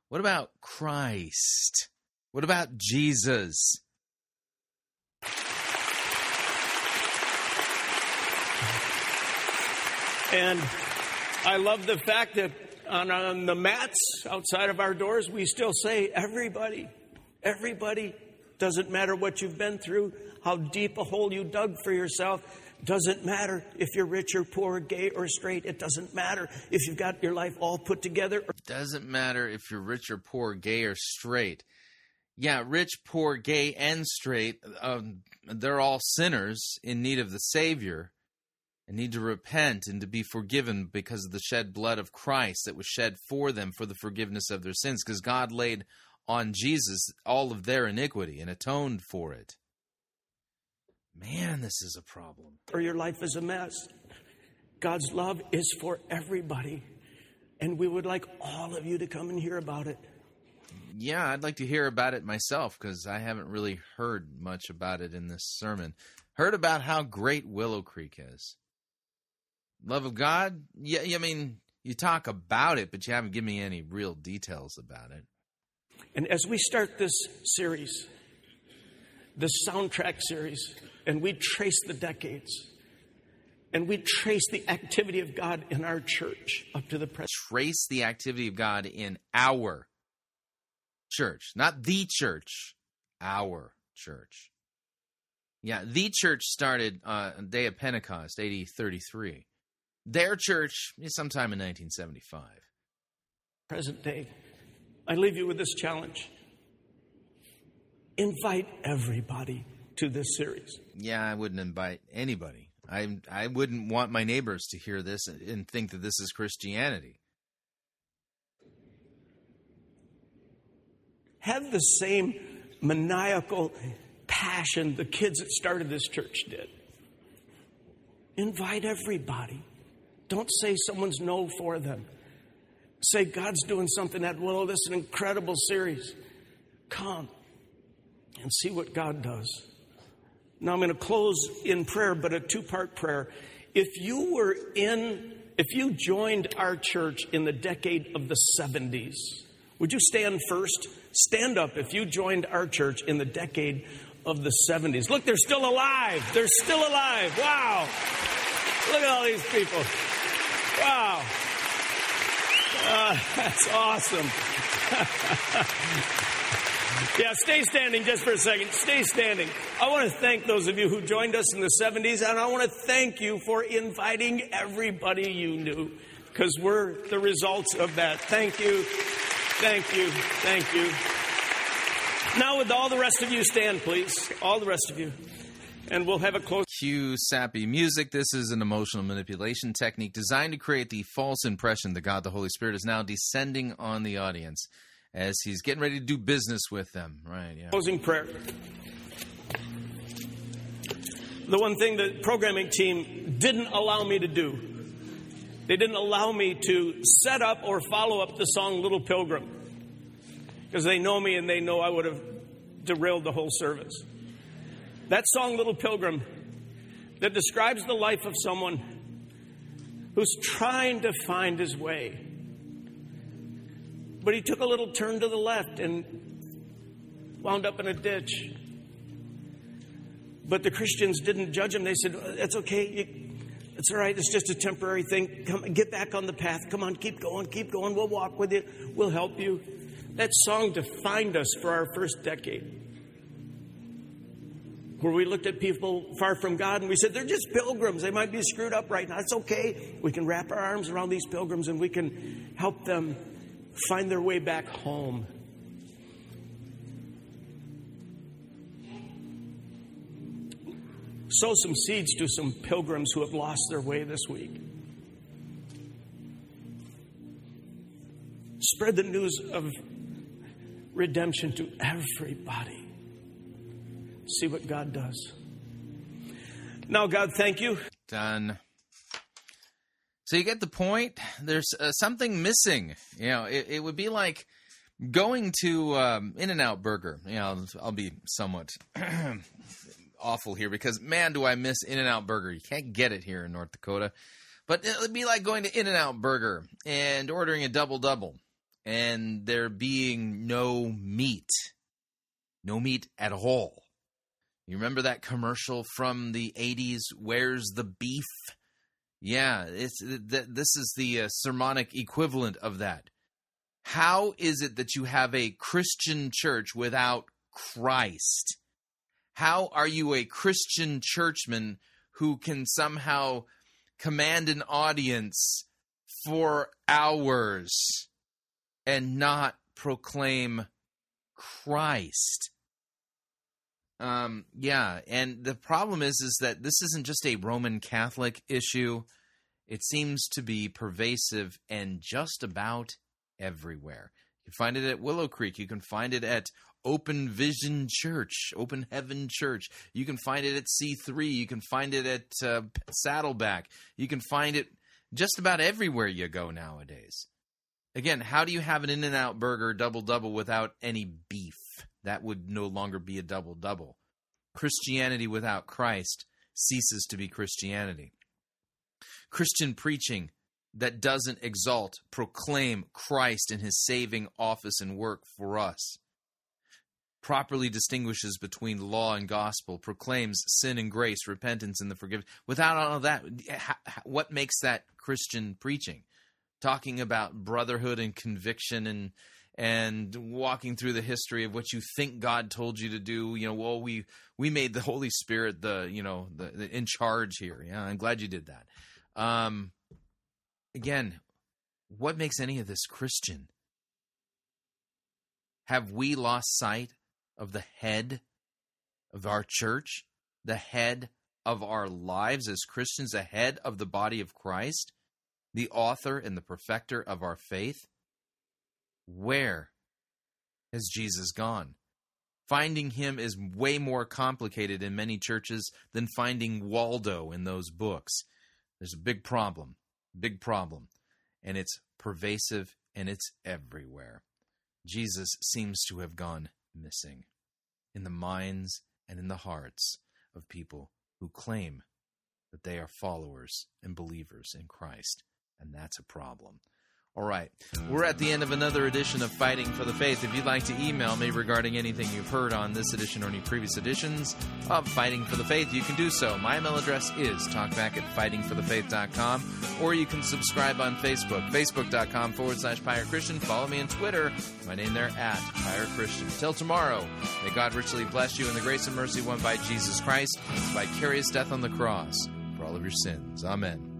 What about Christ? What about Jesus? And I love the fact that on, on the mats outside of our doors, we still say, everybody, everybody, doesn't matter what you've been through, how deep a hole you dug for yourself. Doesn't matter if you're rich or poor, gay or straight. It doesn't matter if you've got your life all put together. Doesn't matter if you're rich or poor, gay or straight. Yeah, rich, poor, gay, and straight, um, they're all sinners in need of the Savior and need to repent and to be forgiven because of the shed blood of Christ that was shed for them for the forgiveness of their sins, because God laid on Jesus all of their iniquity and atoned for it. Man, this is a problem. or your life is a mess. God's love is for everybody. And we would like all of you to come and hear about it. Yeah, I'd like to hear about it myself because I haven't really heard much about it in this sermon. Heard about how great Willow Creek is. Love of God? Yeah, I mean, you talk about it, but you haven't given me any real details about it. And as we start this series, this soundtrack series, and we trace the decades, and we trace the activity of God in our church up to the present. Trace the activity of God in our church, not the church, our church. Yeah, the church started uh, on day of Pentecost, AD 33. Their church is sometime in 1975. Present day. I leave you with this challenge invite everybody to this series. Yeah, I wouldn't invite anybody. I I wouldn't want my neighbors to hear this and, and think that this is Christianity. Have the same maniacal passion the kids that started this church did. Invite everybody. Don't say someone's no for them. Say God's doing something at Willow. This is an incredible series. Come and see what God does. Now I'm going to close in prayer, but a two part prayer. If you were in, if you joined our church in the decade of the 70s, would you stand first? Stand up if you joined our church in the decade of the 70s. Look, they're still alive. They're still alive. Wow. Look at all these people. Wow. Uh, <laughs> that's awesome. <laughs> yeah, stay standing just for a second. Stay standing. I want to thank those of you who joined us in the 70s, and I want to thank you for inviting everybody you knew, because we're the results of that. Thank you. Thank you. Thank you. Now, would all the rest of you stand, please? All the rest of you. And we'll have a close. Cue sappy music. This is an emotional manipulation technique designed to create the false impression that God the Holy Spirit is now descending on the audience as he's getting ready to do business with them. Right, yeah. Closing prayer. The one thing the programming team didn't allow me to do, they didn't allow me to set up or follow up the song Little Pilgrim. Because they know me and they know I would have derailed the whole service. That song, Little Pilgrim, that describes the life of someone who's trying to find his way. But he took a little turn to the left and wound up in a ditch. But the Christians didn't judge him. They said, That's okay. It's all right. It's just a temporary thing. Come, get back on the path. Come on, keep going, keep going. We'll walk with you. We'll help you. That song defined us for our first decade. Where we looked at people far from God and we said, They're just pilgrims. They might be screwed up right now. It's okay. We can wrap our arms around these pilgrims and we can help them find their way back home. sow some seeds to some pilgrims who have lost their way this week. Spread the news of redemption to everybody. See what God does. Now, God, thank you. Done. So you get the point. There's uh, something missing. You know, it, it would be like going to um, In and Out Burger. You know, I'll be somewhat <clears throat> awful here because man, do I miss In and Out Burger. You can't get it here in North Dakota. But it would be like going to In and Out Burger and ordering a double double and there being no meat. No meat at all. You remember that commercial from the 80s, Where's the Beef? Yeah, it's th- this is the uh, sermonic equivalent of that. How is it that you have a Christian church without Christ? How are you a Christian churchman who can somehow command an audience for hours and not proclaim Christ? Um, yeah, and the problem is, is that this isn't just a Roman Catholic issue. It seems to be pervasive and just about everywhere. You can find it at Willow Creek. You can find it at Open Vision Church, Open Heaven Church. You can find it at C3. You can find it at uh, Saddleback. You can find it just about everywhere you go nowadays. Again, how do you have an In N Out burger double double without any beef? That would no longer be a double double. Christianity without Christ ceases to be Christianity. Christian preaching that doesn't exalt, proclaim Christ and his saving office and work for us, properly distinguishes between law and gospel, proclaims sin and grace, repentance and the forgiveness. Without all of that, what makes that Christian preaching? Talking about brotherhood and conviction and and walking through the history of what you think God told you to do. You know, well, we we made the Holy Spirit the you know the, the in charge here. Yeah, I'm glad you did that. Um, again, what makes any of this Christian? Have we lost sight of the head of our church, the head of our lives as Christians, the head of the body of Christ, the author and the perfecter of our faith? Where has Jesus gone? Finding him is way more complicated in many churches than finding Waldo in those books. There's a big problem, big problem, and it's pervasive and it's everywhere. Jesus seems to have gone missing in the minds and in the hearts of people who claim that they are followers and believers in Christ, and that's a problem. All right. We're at the end of another edition of Fighting for the Faith. If you'd like to email me regarding anything you've heard on this edition or any previous editions of Fighting for the Faith, you can do so. My email address is talkback at fightingforthefaith.com, or you can subscribe on Facebook, facebook.com forward slash Pirate Christian. Follow me on Twitter. My name there at Pirate Christian. Till tomorrow, may God richly bless you in the grace and mercy won by Jesus Christ, his vicarious death on the cross for all of your sins. Amen.